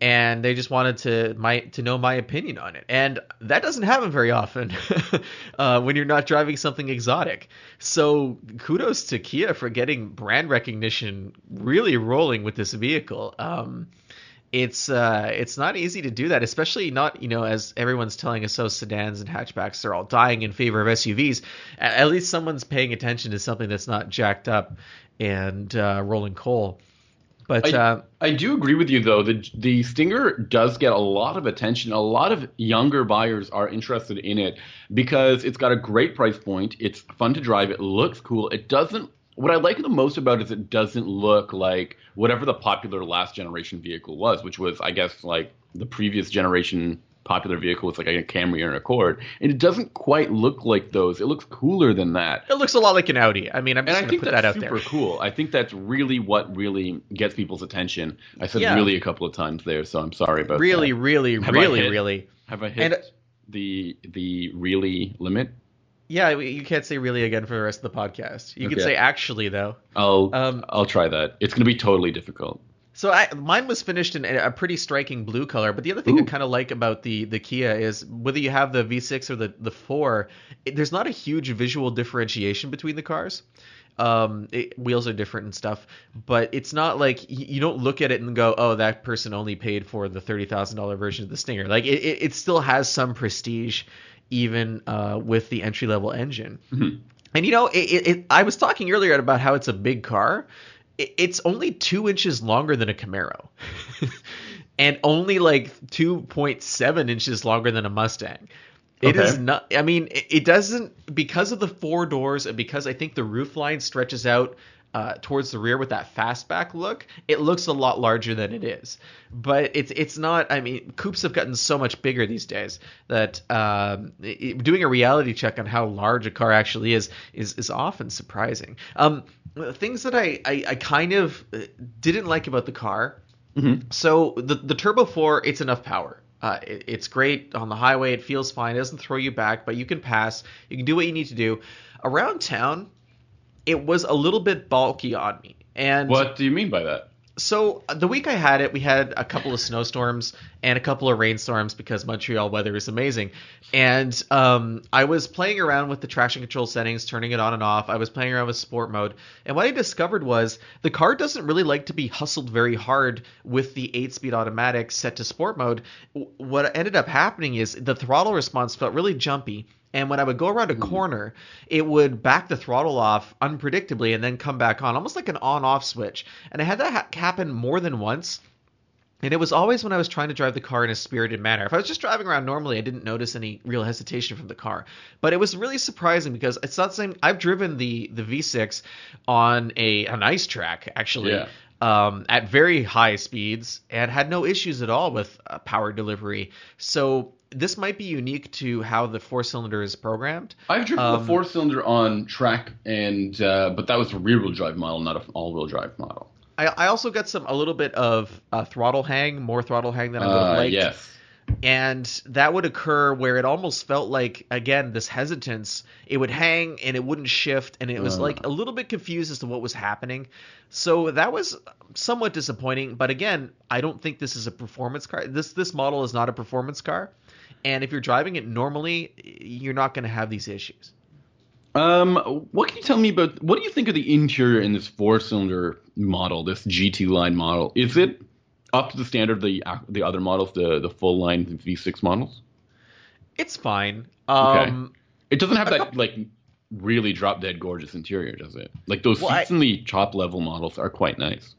[SPEAKER 2] And they just wanted to my to know my opinion on it. And that doesn't happen very often [LAUGHS] uh, when you're not driving something exotic. So kudos to kia for getting brand recognition really rolling with this vehicle. Um, it's uh it's not easy to do that especially not you know as everyone's telling us so sedans and hatchbacks are all dying in favor of SUVs at least someone's paying attention to something that's not jacked up and uh, rolling coal but
[SPEAKER 1] I,
[SPEAKER 2] uh,
[SPEAKER 1] I do agree with you though. The the Stinger does get a lot of attention. A lot of younger buyers are interested in it because it's got a great price point. It's fun to drive. It looks cool. It doesn't. What I like the most about it is it doesn't look like whatever the popular last generation vehicle was, which was I guess like the previous generation popular vehicle was like a Camry or an Accord, and it doesn't quite look like those. It looks cooler than that.
[SPEAKER 2] it looks a lot like an Audi I mean I'm
[SPEAKER 1] And
[SPEAKER 2] just
[SPEAKER 1] I
[SPEAKER 2] gonna
[SPEAKER 1] think
[SPEAKER 2] put
[SPEAKER 1] that's
[SPEAKER 2] that out
[SPEAKER 1] super
[SPEAKER 2] there
[SPEAKER 1] cool. I think that's really what really gets people's attention. I said
[SPEAKER 2] Yeah.
[SPEAKER 1] really a couple of times there, so I'm sorry about
[SPEAKER 2] really
[SPEAKER 1] that.
[SPEAKER 2] really
[SPEAKER 1] I
[SPEAKER 2] really really
[SPEAKER 1] Have I hit
[SPEAKER 2] and-
[SPEAKER 1] the the really limit?
[SPEAKER 2] Yeah you can't say really again for the rest of the podcast you can say actually though
[SPEAKER 1] I'll
[SPEAKER 2] Um,
[SPEAKER 1] I'll try that. It's going to be totally difficult.
[SPEAKER 2] So I, mine was finished in a pretty striking blue color. But the other thing
[SPEAKER 1] Ooh.
[SPEAKER 2] I kind of like about the the Kia is whether you have the V6 or the the four, it, there's not a huge visual differentiation between the cars. Um, it, wheels are different and stuff, but it's not like y- you don't look at it and go, "Oh, that person only paid for the thirty thousand dollar version of the Stinger." Like it, it, it still has some prestige, even uh, with the entry level engine. And you know, it, it, I was talking earlier about how it's a big car. It, it's only two inches longer than a Camaro, [LAUGHS] and only like two point seven inches longer than a Mustang. It is
[SPEAKER 1] Okay.
[SPEAKER 2] not. I mean, it, it doesn't because of the four doors and because I think the roof line stretches out. Uh, towards the rear with that fastback look, it looks a lot larger than it is. But it's it's not. I mean, coupes have gotten so much bigger these days that um, it- doing a reality check on how large a car actually is is is often surprising. Um, things that I, I I kind of uh, didn't like about the car so the the Turbo 4, it's enough power. Uh, it, it's great on the highway. It feels fine. It doesn't throw you back, but you can pass. You can do what you need to do. Around town, it was a little bit bulky on me. And
[SPEAKER 1] What do you mean by that?
[SPEAKER 2] so uh, the week I had it, we had a couple of snowstorms and a couple of rainstorms because Montreal weather is amazing. And um, I was playing around with the traction control settings, turning it on and off. I was playing around with sport mode, and what I discovered was the car doesn't really like to be hustled very hard with the eight-speed automatic set to sport mode. What ended up happening is the throttle response felt really jumpy. And when I would go around a mm-hmm. corner, it would back the throttle off unpredictably and then come back on, almost like an on-off switch. And I had that ha- happen more than once. And it was always when I was trying to drive the car in a spirited manner. If I was just driving around normally, I didn't notice any real hesitation from the car. But it was really surprising because it's not the same. I've driven the the V6 on a an ice track actually.
[SPEAKER 1] Yeah.
[SPEAKER 2] Um, at very high speeds and had no issues at all with uh, power delivery. So this might be unique to how the four cylinder is programmed.
[SPEAKER 1] I've driven
[SPEAKER 2] Um,
[SPEAKER 1] the four cylinder on track, and uh, but that was a rear wheel drive model, not an all wheel drive model.
[SPEAKER 2] I, I also got some a little bit of uh, throttle hang, more throttle hang than I would have
[SPEAKER 1] Uh,
[SPEAKER 2] liked.
[SPEAKER 1] yes.
[SPEAKER 2] And that would occur where it almost felt like again this hesitance it would hang and it wouldn't shift and it was
[SPEAKER 1] Uh.
[SPEAKER 2] like a little bit confused as to what was happening so that was somewhat disappointing but again i don't think this is a performance car this this model is not a performance car and if you're driving it normally you're not going to have these issues
[SPEAKER 1] Um, what can you tell me about? What do you think of the interior in this four cylinder model, this GT line model? Is it up to the standard of the the other models, the the full line V6 models?
[SPEAKER 2] it's fine
[SPEAKER 1] Okay.
[SPEAKER 2] um
[SPEAKER 1] It doesn't have that like really drop dead gorgeous interior, does it? Like those
[SPEAKER 2] Well, I-
[SPEAKER 1] seats in the top level models are quite nice.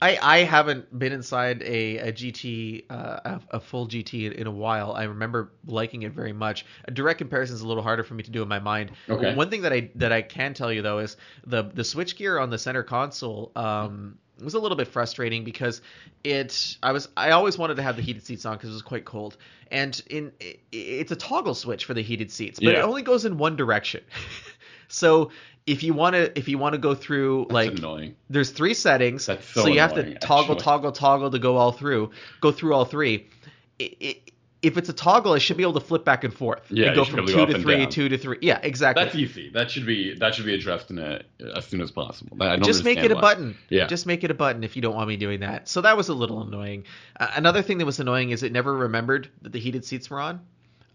[SPEAKER 2] I, I haven't been inside a, a GT, uh, a, a full GT in, in a while. I remember liking it very much. A direct comparison is a little harder for me to do in my mind.
[SPEAKER 1] Okay.
[SPEAKER 2] One thing that I that I can tell you though is the the switch gear on the center console um, was a little bit frustrating because it I was I always wanted to have the heated seats on because it was quite cold, and in it, it's a toggle switch for the heated seats, but it only goes in one direction. [LAUGHS] so if you want to if you want to go through
[SPEAKER 1] That's
[SPEAKER 2] like
[SPEAKER 1] annoying.
[SPEAKER 2] there's three settings,
[SPEAKER 1] That's so
[SPEAKER 2] you have to toggle,
[SPEAKER 1] actually.
[SPEAKER 2] toggle, toggle to go all through, go through all three. I i if it's a toggle, I should be able to flip back and forth.
[SPEAKER 1] Yeah,
[SPEAKER 2] and go from two
[SPEAKER 1] to go
[SPEAKER 2] to
[SPEAKER 1] up and
[SPEAKER 2] three, two to three. Yeah, exactly.
[SPEAKER 1] That's easy. That should be that should be addressed in a, as soon as possible. I don't
[SPEAKER 2] Just make it a
[SPEAKER 1] why.
[SPEAKER 2] button.
[SPEAKER 1] Yeah.
[SPEAKER 2] Just make it a button if you don't want me doing that. So that was a little annoying. Uh, another thing that was annoying is it never remembered that the heated seats were on.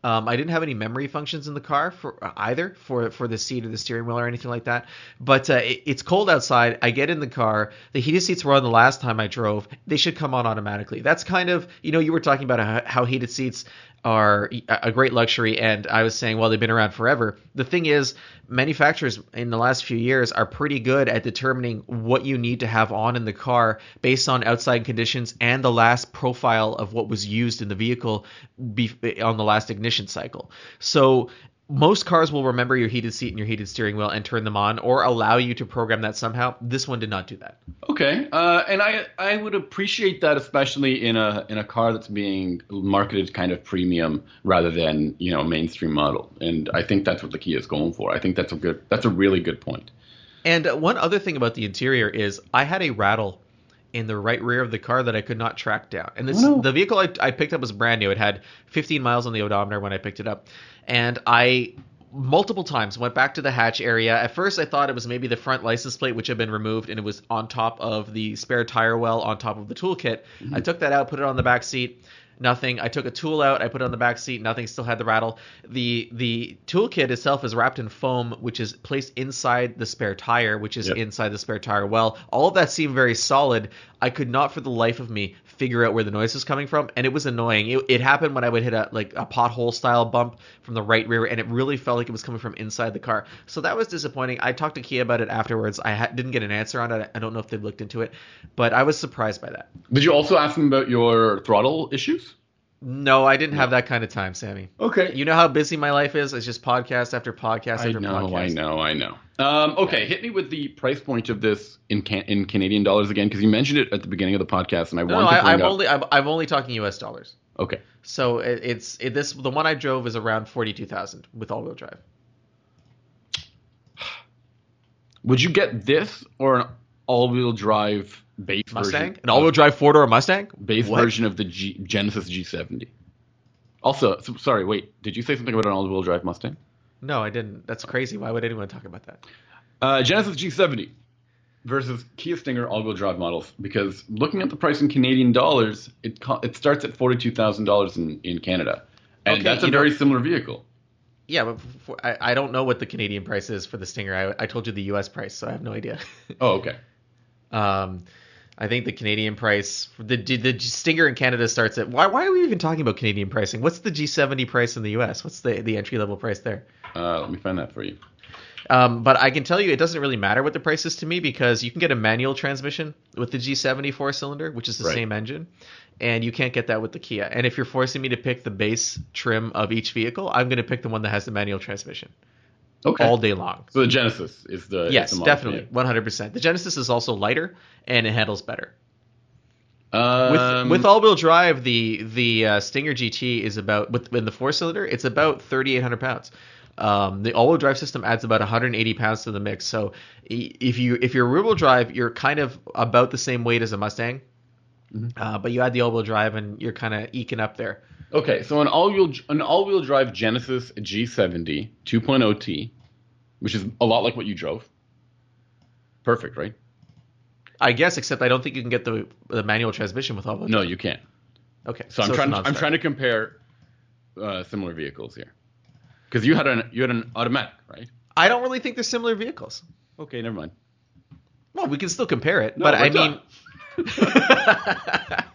[SPEAKER 2] Um, I didn't have any memory functions in the car for uh, either for for the seat or the steering wheel or anything like that. But uh, it, it's cold outside. I get in the car. The heated seats were on the last time I drove. They should come on automatically. That's kind of you know you were talking about how, how heated seats are a great luxury, and I was saying well they've been around forever. The thing is, manufacturers in the last few years are pretty good at determining what you need to have on in the car based on outside conditions and the last profile of what was used in the vehicle be- on the last ignition cycle. So most cars will remember your heated seat and your heated steering wheel and turn them on or allow you to program that somehow. This one did not do that.
[SPEAKER 1] Okay, uh, and I I would appreciate that, especially in a in a car that's being marketed kind of premium rather than you know mainstream model. And I think that's what the Kia is going for. I think that's a good that's a really good point.
[SPEAKER 2] And one other thing about the interior is I had a rattle in the right rear of the car that I could not track down. And this
[SPEAKER 1] Oh, no.
[SPEAKER 2] the vehicle I, I picked up was brand new. It had 15 miles on the odometer when I picked it up, and I multiple times. Went back to the hatch area. At first, I thought it was maybe the front license plate, which had been removed, and it was on top of the spare tire well on top of the toolkit. Mm-hmm. I took that out, put it on the back seat. Nothing. I took a tool out. I put it on the back seat. Nothing. Still had the rattle. the The toolkit itself is wrapped in foam, which is placed inside the spare tire, which is
[SPEAKER 1] Yep.
[SPEAKER 2] inside the spare tire well. All of that seemed very solid. I could not, for the life of me, figure out where the noise was coming from, and it was annoying. It, it happened when I would hit a like a pothole style bump from the right rear, and it really felt like it was coming from inside the car. So that was disappointing. I talked to Kia about it afterwards. I ha- didn't get an answer on it. I don't know if they've looked into it, but I was surprised by that.
[SPEAKER 1] Did you also ask them about your throttle issues?
[SPEAKER 2] No, I didn't have that kind of time, Sammy.
[SPEAKER 1] Okay.
[SPEAKER 2] You know how busy my life is? It's just podcast after podcast
[SPEAKER 1] I
[SPEAKER 2] after
[SPEAKER 1] know,
[SPEAKER 2] podcast.
[SPEAKER 1] I know, I know. Um, okay, hit me with the price point of this in can- in Canadian dollars again, because you mentioned it at the beginning of the podcast, and I
[SPEAKER 2] No,
[SPEAKER 1] wanted to
[SPEAKER 2] I,
[SPEAKER 1] up.
[SPEAKER 2] only I'm, I'm only talking U.S. dollars.
[SPEAKER 1] Okay,
[SPEAKER 2] So it, it's it, this the one I drove is around forty two thousand with all wheel drive.
[SPEAKER 1] would you get this or an all-wheel drive base
[SPEAKER 2] Mustang,
[SPEAKER 1] version?
[SPEAKER 2] an all wheel drive four door Mustang.
[SPEAKER 1] base
[SPEAKER 2] What?
[SPEAKER 1] version of the G- Genesis G70. Also, so, sorry, wait, did you say something about an all-wheel drive Mustang?
[SPEAKER 2] No, I didn't. That's crazy. Why would anyone talk about that?
[SPEAKER 1] Uh, Genesis G70 versus Kia Stinger all-wheel drive models. Because looking at the price in Canadian dollars, it co- it starts at forty-two thousand dollars in in Canada, and
[SPEAKER 2] Okay,
[SPEAKER 1] that's a
[SPEAKER 2] you know-
[SPEAKER 1] very similar vehicle.
[SPEAKER 2] Yeah, but for, I, I don't know what the Canadian price is for the Stinger. I, I told you the U.S. price, so I have no idea.
[SPEAKER 1] Oh, okay. [LAUGHS]
[SPEAKER 2] um, I think the Canadian price, the the Stinger in Canada starts at. Why why are we even talking about Canadian pricing? What's the G70 price in the U.S.? What's the the entry level price there?
[SPEAKER 1] Uh, let me find that for you.
[SPEAKER 2] Um, but I can tell you, it doesn't really matter what the price is to me because you can get a manual transmission with the G70 four cylinder, which is the
[SPEAKER 1] Right.
[SPEAKER 2] same engine, and you can't get that with the Kia. And if you're forcing me to pick the base trim of each vehicle, I'm going to pick the one that has the manual transmission
[SPEAKER 1] Okay.
[SPEAKER 2] all day long.
[SPEAKER 1] so the Genesis is the is
[SPEAKER 2] Yes,
[SPEAKER 1] the model.
[SPEAKER 2] definitely, 100%. The Genesis is also lighter and it handles better.
[SPEAKER 1] Yeah.
[SPEAKER 2] With
[SPEAKER 1] Um,
[SPEAKER 2] with all-wheel drive, the the uh, Stinger GT is about with in the four cylinder, it's about 3,800 pounds. Um, the all-wheel drive system adds about 180 pounds to the mix. So if you if you're rear-wheel drive, you're kind of about the same weight as a Mustang,
[SPEAKER 1] Mm-hmm.
[SPEAKER 2] uh, but you add the all-wheel drive and you're kind of eking up there.
[SPEAKER 1] Okay, so an all-wheel an all-wheel drive Genesis G70 2.0T, which is a lot like what you drove. Perfect, right?
[SPEAKER 2] I guess, except I don't think you can get the the manual transmission with all-wheel.
[SPEAKER 1] No, you can't.
[SPEAKER 2] Okay,
[SPEAKER 1] So, I'm
[SPEAKER 2] it's a
[SPEAKER 1] trying. I'm trying to compare uh, similar vehicles here, because you had an you had an automatic, right?
[SPEAKER 2] I don't really think they're similar vehicles.
[SPEAKER 1] Okay, never mind.
[SPEAKER 2] Well, we can still compare it,
[SPEAKER 1] No,
[SPEAKER 2] but I
[SPEAKER 1] done.
[SPEAKER 2] mean, [LAUGHS] [LAUGHS]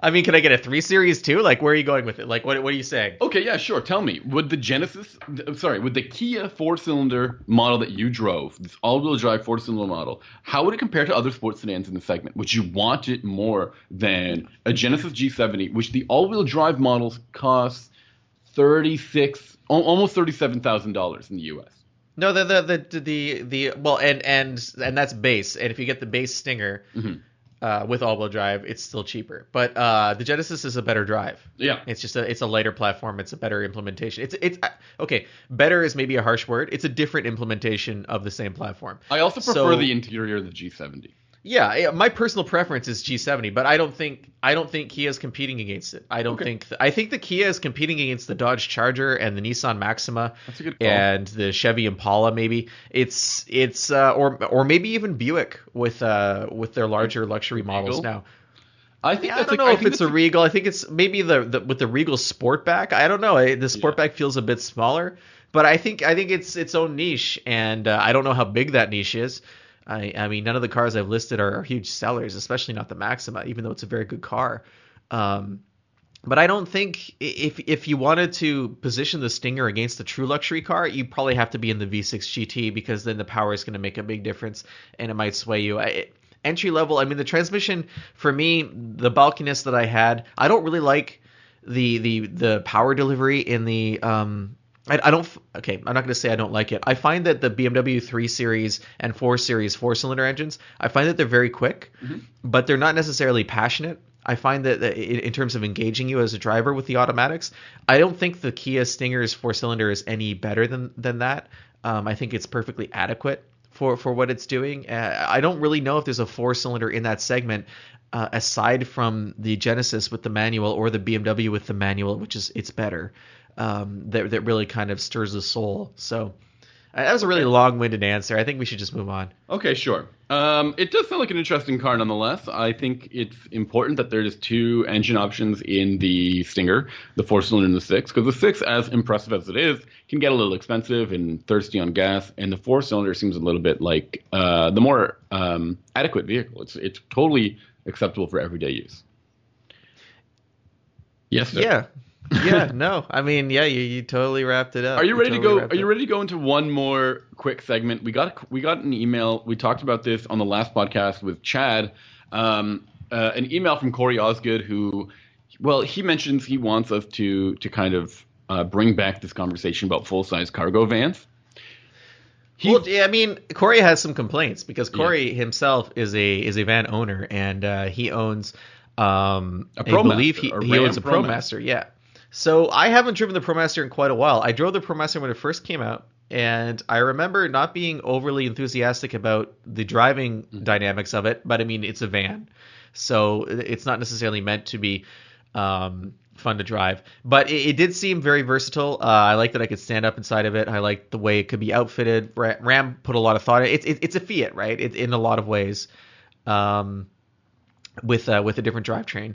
[SPEAKER 2] I mean, can I get a three series too? Like, where are you going with it? Like, what what are you saying?
[SPEAKER 1] Okay, yeah, sure. Tell me, would the Genesis, sorry, would the Kia four-cylinder model that you drove, this all-wheel drive four-cylinder model, how would it compare to other sports sedans in the segment? Would you want it more than a Genesis G70, which the all-wheel drive models cost thirty-six, al- almost thirty-seven thousand dollars in the U.S.
[SPEAKER 2] No, the the the the, the well, and and and that's base. And if you get the base Stinger
[SPEAKER 1] Mhm.
[SPEAKER 2] Uh, with all-wheel drive, it's still cheaper. But uh, the Genesis is a better drive.
[SPEAKER 1] Yeah.
[SPEAKER 2] It's just a it's a lighter platform. It's a better implementation. It's it's okay. Better is maybe a harsh word. It's a different implementation of the same platform.
[SPEAKER 1] I also prefer
[SPEAKER 2] So-
[SPEAKER 1] the interior of the G70.
[SPEAKER 2] Yeah, yeah, my personal preference is G70, but I don't think I don't think Kia is competing against it. I don't
[SPEAKER 1] Okay.
[SPEAKER 2] think I think the Kia is competing against the Dodge Charger and the Nissan Maxima
[SPEAKER 1] That's a good call.
[SPEAKER 2] and the Chevy Impala maybe. It's it's uh, or or maybe even Buick with uh with their larger luxury models now.
[SPEAKER 1] I think
[SPEAKER 2] Yeah, I don't
[SPEAKER 1] a-
[SPEAKER 2] know
[SPEAKER 1] I
[SPEAKER 2] if it's a Regal. I think it's maybe the, the with the Regal Sportback. I don't know. The Sportback feels a bit smaller, but I think I think it's its own niche, and uh, I don't know how big that niche is. I, I mean, none of the cars I've listed are, are huge sellers, especially not the Maxima, even though it's a very good car. Um, but I don't think if if you wanted to position the Stinger against a true luxury car, you probably have to be in the V6 GT because then the power is going to make a big difference and it might sway you. I, entry level, I mean, the transmission for me, the bulkiness that I had, I don't really like the the the power delivery in the um. I, I don't. Okay, I'm not going to say I don't like it. I find that the BMW 3 Series and 4 Series four cylinder engines, I find that they're very quick, but they're not necessarily passionate. I find that that in in terms of engaging you as a driver with the automatics, I don't think the Kia Stinger's four cylinder is any better than than that. Um, I think it's perfectly adequate for for what it's doing. Uh, I don't really know if there's a four cylinder in that segment. Uh, aside from the Genesis with the manual or the BMW with the manual, which is it's better, um, that that really kind of stirs the soul. So uh, that was a really long-winded answer. I think we should just move on.
[SPEAKER 1] Okay, sure. Um, it does sound like an interesting car nonetheless. I think it's important that there's two engine options in the Stinger, the four cylinder and the six, because the six, as impressive as it is, can get a little expensive and thirsty on gas, and the four cylinder seems a little bit like uh, the more um, adequate vehicle. It's it's totally acceptable for everyday use. Yes. Sir.
[SPEAKER 2] Yeah. Yeah, no. I mean, yeah, you, you totally wrapped it up.
[SPEAKER 1] Are you ready
[SPEAKER 2] totally
[SPEAKER 1] to go? Are you ready to go into one more quick segment? We got we got an email. We talked about this on the last podcast with Chad. Um, uh, an email from Corey Osgood, who, well, he mentions he wants us to to kind of uh, bring back this conversation about full size cargo vans.
[SPEAKER 2] He, well, yeah, I mean, Corey has some complaints because Corey yeah. himself is a is a van owner and uh, he owns. Um, a Pro I believe he, he owns a ProMaster. Yeah. So I haven't driven the ProMaster in quite a while. I drove the ProMaster when it first came out, and I remember not being overly enthusiastic about the driving mm-hmm. dynamics of it. But I mean, it's a van, so it's not necessarily meant to be um, fun to drive. But it, it did seem very versatile. Uh, I like that I could stand up inside of it. I like the way it could be outfitted. Ram put a lot of thought. It, it, it's a Fiat, right? It, in a lot of ways, um, with uh, with a different drivetrain.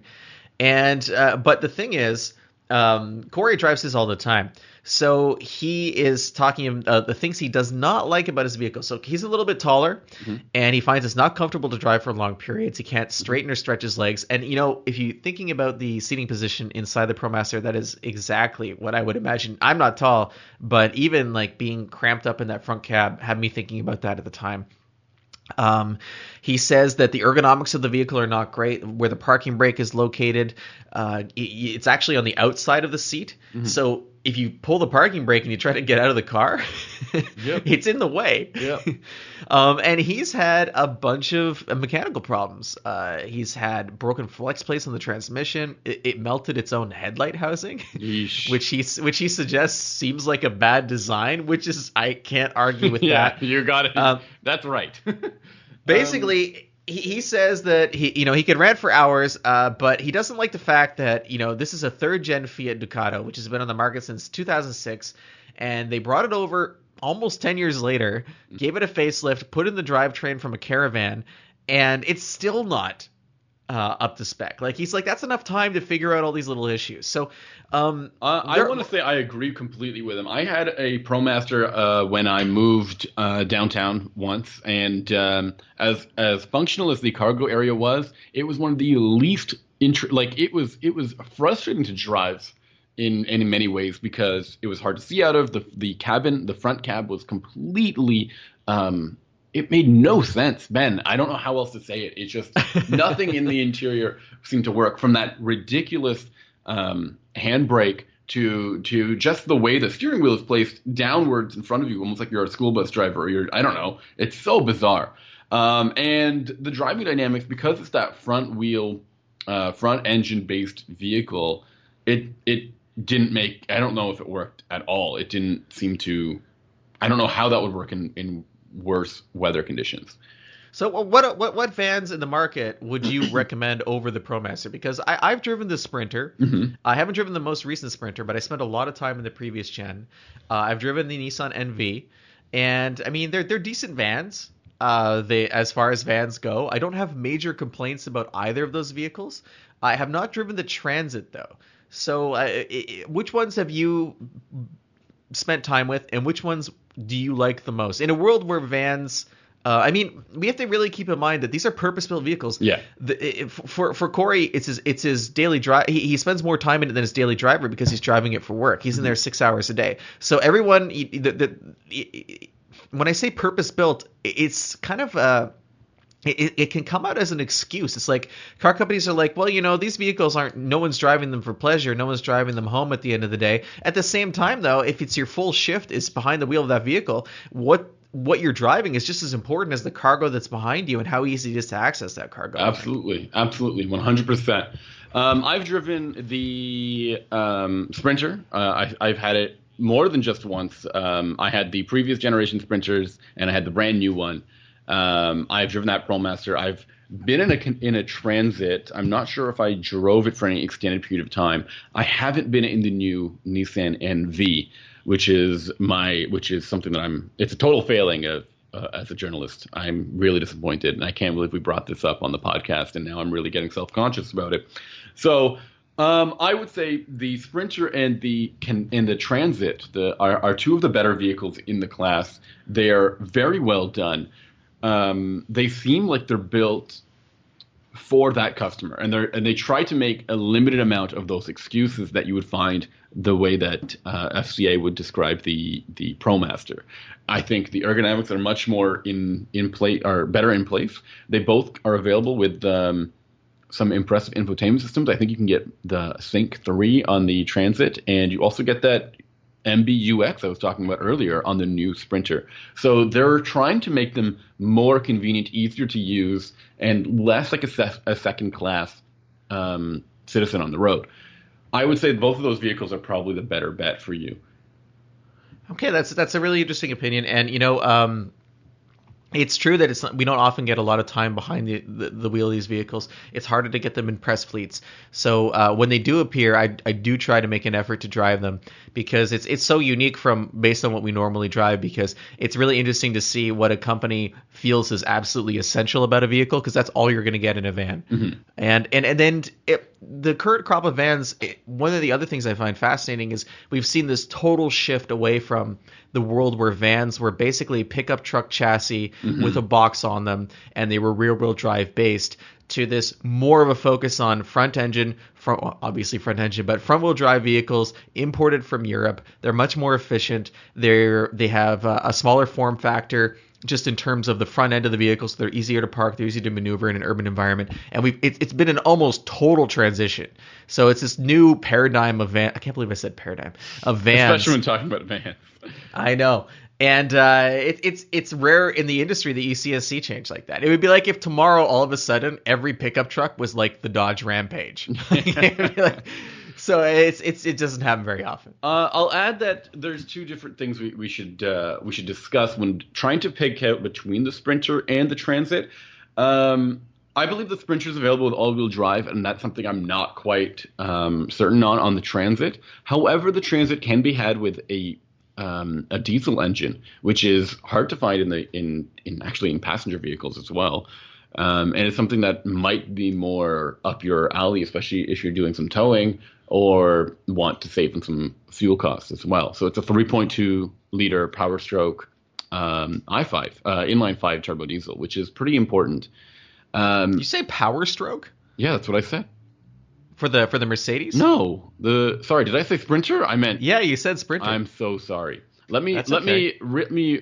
[SPEAKER 2] And uh, but the thing is um, Corey drives his all the time. So he is talking uh, the things he does not like about his vehicle. So he's a little bit taller, mm-hmm. and he finds it's not comfortable to drive for long periods. He can't straighten or stretch his legs. And you know, if you're thinking about the seating position inside the ProMaster, that is exactly what I would imagine. I'm not tall, but even like being cramped up in that front cab had me thinking about that at the time. Um, he says that the ergonomics of the vehicle are not great. Where the parking brake is located, uh, it's actually on the outside of the seat. Mm-hmm. So if you pull the parking brake and you try to get out of the car, [LAUGHS] yep. it's in the way.
[SPEAKER 1] Yep. [LAUGHS]
[SPEAKER 2] um, and he's had a bunch of mechanical problems. Uh, he's had broken flex plates on the transmission. It, it melted its own headlight housing, [LAUGHS] which he which he suggests seems like a bad design. Which is I can't argue with
[SPEAKER 1] yeah,
[SPEAKER 2] that.
[SPEAKER 1] You got it. Um, That's right.
[SPEAKER 2] basically. Um, he, he says that he you know he could rant for hours, uh, but he doesn't like the fact that you know this is a third gen Fiat Ducato, which has been on the market since 2006, and they brought it over almost 10 years later, gave it a facelift, put in the drivetrain from a Caravan, and it's still not uh, up to spec. Like he's like, that's enough time to figure out all these little issues. So, um,
[SPEAKER 1] uh, I want to say I agree completely with him. I had a ProMaster uh, when I moved uh, downtown once, and um, as as functional as the cargo area was, it was one of the least int- like it was it was frustrating to drive in in many ways because it was hard to see out of the the cabin. The front cab was completely um, it made no sense, Ben. I don't know how else to say it. It's just [LAUGHS] nothing in the interior seemed to work from that ridiculous um, handbrake to to just the way the steering wheel is placed downwards in front of you, almost like you're a school bus driver or you're I don't know. It's so bizarre. Um, and the driving dynamics, because it's that front wheel, uh, front engine based vehicle, it it didn't make. I don't know if it worked at all. It didn't seem to. I don't know how that would work in in worse weather conditions.
[SPEAKER 2] So what what what vans in the market would you [CLEARS THROAT] recommend over the ProMaster? Because I, have driven the Sprinter. Mm-hmm. I haven't driven the most recent Sprinter, but I spent a lot of time in the previous gen. Uh, I've driven the Nissan NV, and I mean they're they're decent vans. Uh, they as far as vans go, I don't have major complaints about either of those vehicles. I have not driven the Transit though. So uh, it, which ones have you spent time with, and which ones do you like the most? In a world where vans, uh, I mean, we have to really keep in mind that these are purpose-built vehicles.
[SPEAKER 1] Yeah.
[SPEAKER 2] The, it, for for Corey, it's his it's his daily drive. He, he spends more time in it than his daily driver because he's driving it for work. He's mm-hmm. in there six hours a day. So everyone, the, the, when I say purpose-built, it's kind of. Uh, it, it can come out as an excuse. It's like car companies are like, well, you know, these vehicles aren't, no one's driving them for pleasure. No one's driving them home at the end of the day. At the same time, though, if it's your full shift is behind the wheel of that vehicle, what what you're driving is just as important as the cargo that's behind you and how easy it is to access that cargo.
[SPEAKER 1] Absolutely, absolutely, 100%. Um, I've driven the um, Sprinter. Uh, I, have had it more than just once. Um, I had the previous generation sprinters, and I had the brand new one. Um, I've driven that ProMaster. I've been in a in a transit. I'm not sure if I drove it for any extended period of time. I haven't been in the new Nissan NV, which is my which is something that I'm. It's a total failing of, uh, as a journalist. I'm really disappointed, and I can't believe we brought this up on the podcast, and now I'm really getting self conscious about it. So. Um, I would say the Sprinter and the can, and the Transit the, are, are two of the better vehicles in the class. They are very well done. Um, they seem like they're built for that customer, and they and they try to make a limited amount of those excuses that you would find the way that uh, FCA would describe the the ProMaster. I think the ergonomics are much more in in place, are better in place. They both are available with. Um, some impressive infotainment systems. I think you can get the Sync 3 on the Transit, and you also get that MBUX I was talking about earlier on the new Sprinter. So they're trying to make them more convenient, easier to use, and less like a, se- a second class um, citizen on the road. I would say both of those vehicles are probably the better bet for you.
[SPEAKER 2] Okay, that's that's a really interesting opinion, and you know, um, it's true that it's not, we don't often get a lot of time behind the, the, the, wheel of these vehicles. It's harder to get them in press fleets. So uh, when they do appear, I, I do try to make an effort to drive them because it's it's so unique from based on what we normally drive. Because it's really interesting to see what a company feels is absolutely essential about a vehicle because that's all you're going to get in a van. Mm-hmm. And and and then it, the current crop of vans. It, one of the other things I find fascinating is we've seen this total shift away from the world where vans were basically pickup truck chassis mm-hmm. with a box on them and they were rear wheel drive based to this more of a focus on front engine, front, obviously front engine, but front wheel drive vehicles imported from Europe. They're much more efficient. They're they have a, a smaller form factor just in terms of the front end of the vehicle, so they're easier to park, they're easy to maneuver in an urban environment, and we it, it's been an almost total transition. So it's this new paradigm of van. I can't believe I said paradigm of vans,
[SPEAKER 1] especially when talking about vans.
[SPEAKER 2] I know, and uh, it, it's it's rare in the industry that you see a sea change like that. It would be like if tomorrow, all of a sudden, every pickup truck was like the Dodge Rampage. [LAUGHS] like, so it's it's it doesn't happen very often.
[SPEAKER 1] Uh, I'll add that there's two different things we, we should uh, we should discuss when trying to pick out between the Sprinter and the Transit. Um, I believe the Sprinter is available with all-wheel drive, and that's something I'm not quite um, certain on on the Transit. However, the Transit can be had with a um, a diesel engine, which is hard to find in the in in actually in passenger vehicles as well. Um, and it's something that might be more up your alley, especially if you're doing some towing or want to save them some fuel costs as well. So it's a 3.2 liter Power Stroke um, i5 uh, inline five turbo diesel, which is pretty important.
[SPEAKER 2] Um, you say Power Stroke?
[SPEAKER 1] Yeah, that's what I said.
[SPEAKER 2] For the for the Mercedes?
[SPEAKER 1] No, the sorry, did I say Sprinter? I meant
[SPEAKER 2] yeah, you said Sprinter.
[SPEAKER 1] I'm so sorry. Let me That's let okay. me let me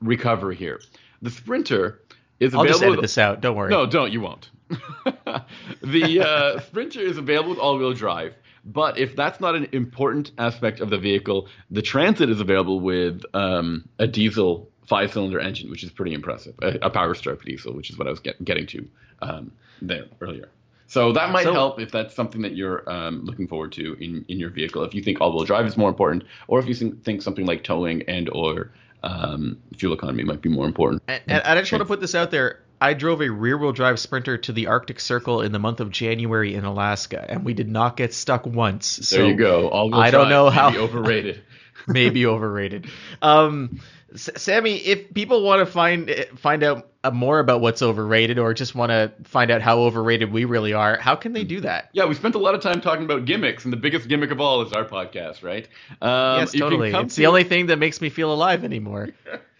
[SPEAKER 1] recover here. The Sprinter is
[SPEAKER 2] I'll
[SPEAKER 1] available. I'll
[SPEAKER 2] just edit this out. Don't worry.
[SPEAKER 1] No, don't. You won't. [LAUGHS] the uh, Sprinter is available with all-wheel drive. But if that's not an important aspect of the vehicle, the Transit is available with um, a diesel five cylinder engine, which is pretty impressive. A, a, power stroke diesel, which is what I was get, getting to um, there earlier. So that might so, help if that's something that you're um, looking forward to in, in your vehicle. If you think all-wheel drive is more important, or if you think something like towing and or um, fuel economy might be more important.
[SPEAKER 2] And, and I just want to put this out there. I drove a rear wheel drive Sprinter to the Arctic Circle in the month of January in Alaska, and we did not get stuck once. So
[SPEAKER 1] there you go.
[SPEAKER 2] All I don't know how
[SPEAKER 1] overrated. [LAUGHS]
[SPEAKER 2] maybe overrated. Um, Sammy, if people want to find find out uh, more about what's overrated, or just want to find out how overrated we really are, how can they do that?
[SPEAKER 1] Yeah, we spent a lot of time talking about gimmicks, and the biggest gimmick of all is our podcast, right?
[SPEAKER 2] Um, yes, totally. It's to... the only thing that makes me feel alive anymore. [LAUGHS]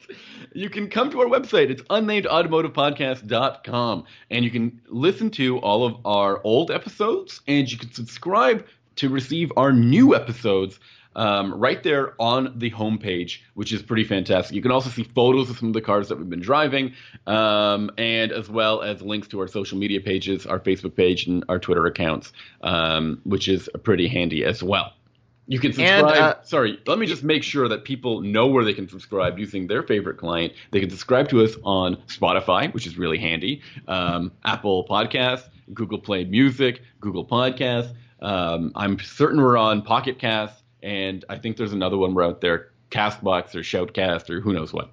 [SPEAKER 1] you can come to our website. It's unnamedautomotivepodcast.com. And you can listen to all of our old episodes and you can subscribe to receive our new episodes um, right there on the homepage, which is pretty fantastic. You can also see photos of some of the cars that we've been driving, um, and as well as links to our social media pages, our Facebook page, and our Twitter accounts, um, which is pretty handy as well. You can subscribe. And, uh, sorry, let me just make sure that people know where they can subscribe using their favorite client. They can subscribe to us on Spotify, which is really handy, um, Apple Podcasts, Google Play Music, Google Podcasts. Um, I'm certain we're on Pocket Cast and I think there's another one we're out there, Castbox or Shoutcast or who knows what.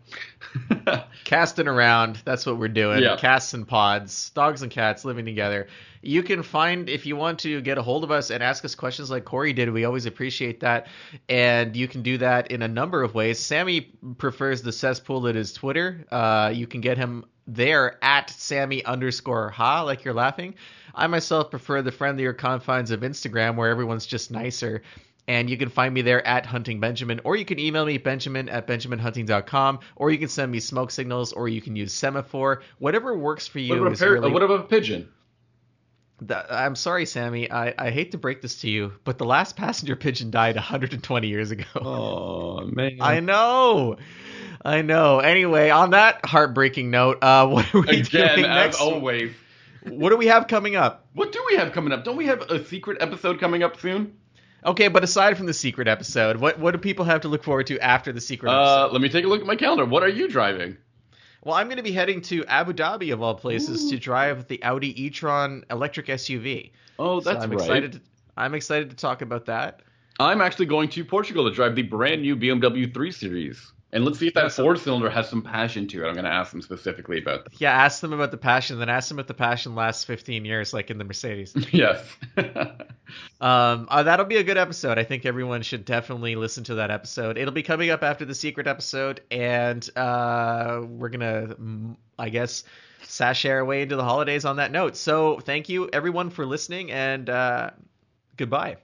[SPEAKER 1] [LAUGHS]
[SPEAKER 2] Casting around, that's what we're doing.
[SPEAKER 1] Yeah.
[SPEAKER 2] Casts and pods, dogs and cats living together. You can find if you want to get a hold of us and ask us questions like Corey did. We always appreciate that, and you can do that in a number of ways. Sammy prefers the cesspool that is Twitter. Uh, you can get him there at Sammy underscore ha, like you're laughing. I myself prefer the friendlier confines of Instagram, where everyone's just nicer. And you can find me there at Hunting Benjamin, or you can email me benjamin at benjaminhunting.com, or you can send me smoke signals, or you can use semaphore. Whatever works for you
[SPEAKER 1] What about, a
[SPEAKER 2] is
[SPEAKER 1] par-
[SPEAKER 2] really.
[SPEAKER 1] what about a pigeon?
[SPEAKER 2] Th- I'm sorry, Sammy. I, I hate to break this to you, but the last passenger pigeon died 120 years ago.
[SPEAKER 1] Oh [LAUGHS] man!
[SPEAKER 2] I know. I know. Anyway, on that heartbreaking note, uh, [LAUGHS] what are we
[SPEAKER 1] Again,
[SPEAKER 2] doing next?
[SPEAKER 1] always.
[SPEAKER 2] What do we have coming up?
[SPEAKER 1] What do we have coming up? Don't we have a secret episode coming up soon?
[SPEAKER 2] Okay, but aside from the secret episode, what what do people have to look forward to after the secret episode?
[SPEAKER 1] Uh, let me take a look at my calendar. What are you driving?
[SPEAKER 2] Well, I'm going to be heading to Abu Dhabi of all places to drive the Audi e-tron electric SUV.
[SPEAKER 1] Oh,
[SPEAKER 2] So
[SPEAKER 1] that's
[SPEAKER 2] I'm
[SPEAKER 1] right.
[SPEAKER 2] excited. To, I'm excited to talk about that.
[SPEAKER 1] I'm actually going to Portugal to drive the brand new BMW 3 Series. And let's see if that four cylinder has some passion to it. I'm going to ask them specifically about that.
[SPEAKER 2] Yeah, ask them about the passion, then ask them if the passion lasts 15 years, like in the Mercedes. [LAUGHS]
[SPEAKER 1] yes. [LAUGHS]
[SPEAKER 2] Um, uh, that'll be a good episode. I think everyone should definitely listen to that episode. It'll be coming up after the secret episode, and uh, we're gonna, mm, I guess, sashay our way into the holidays on that note. So, thank you everyone for listening, and uh, goodbye.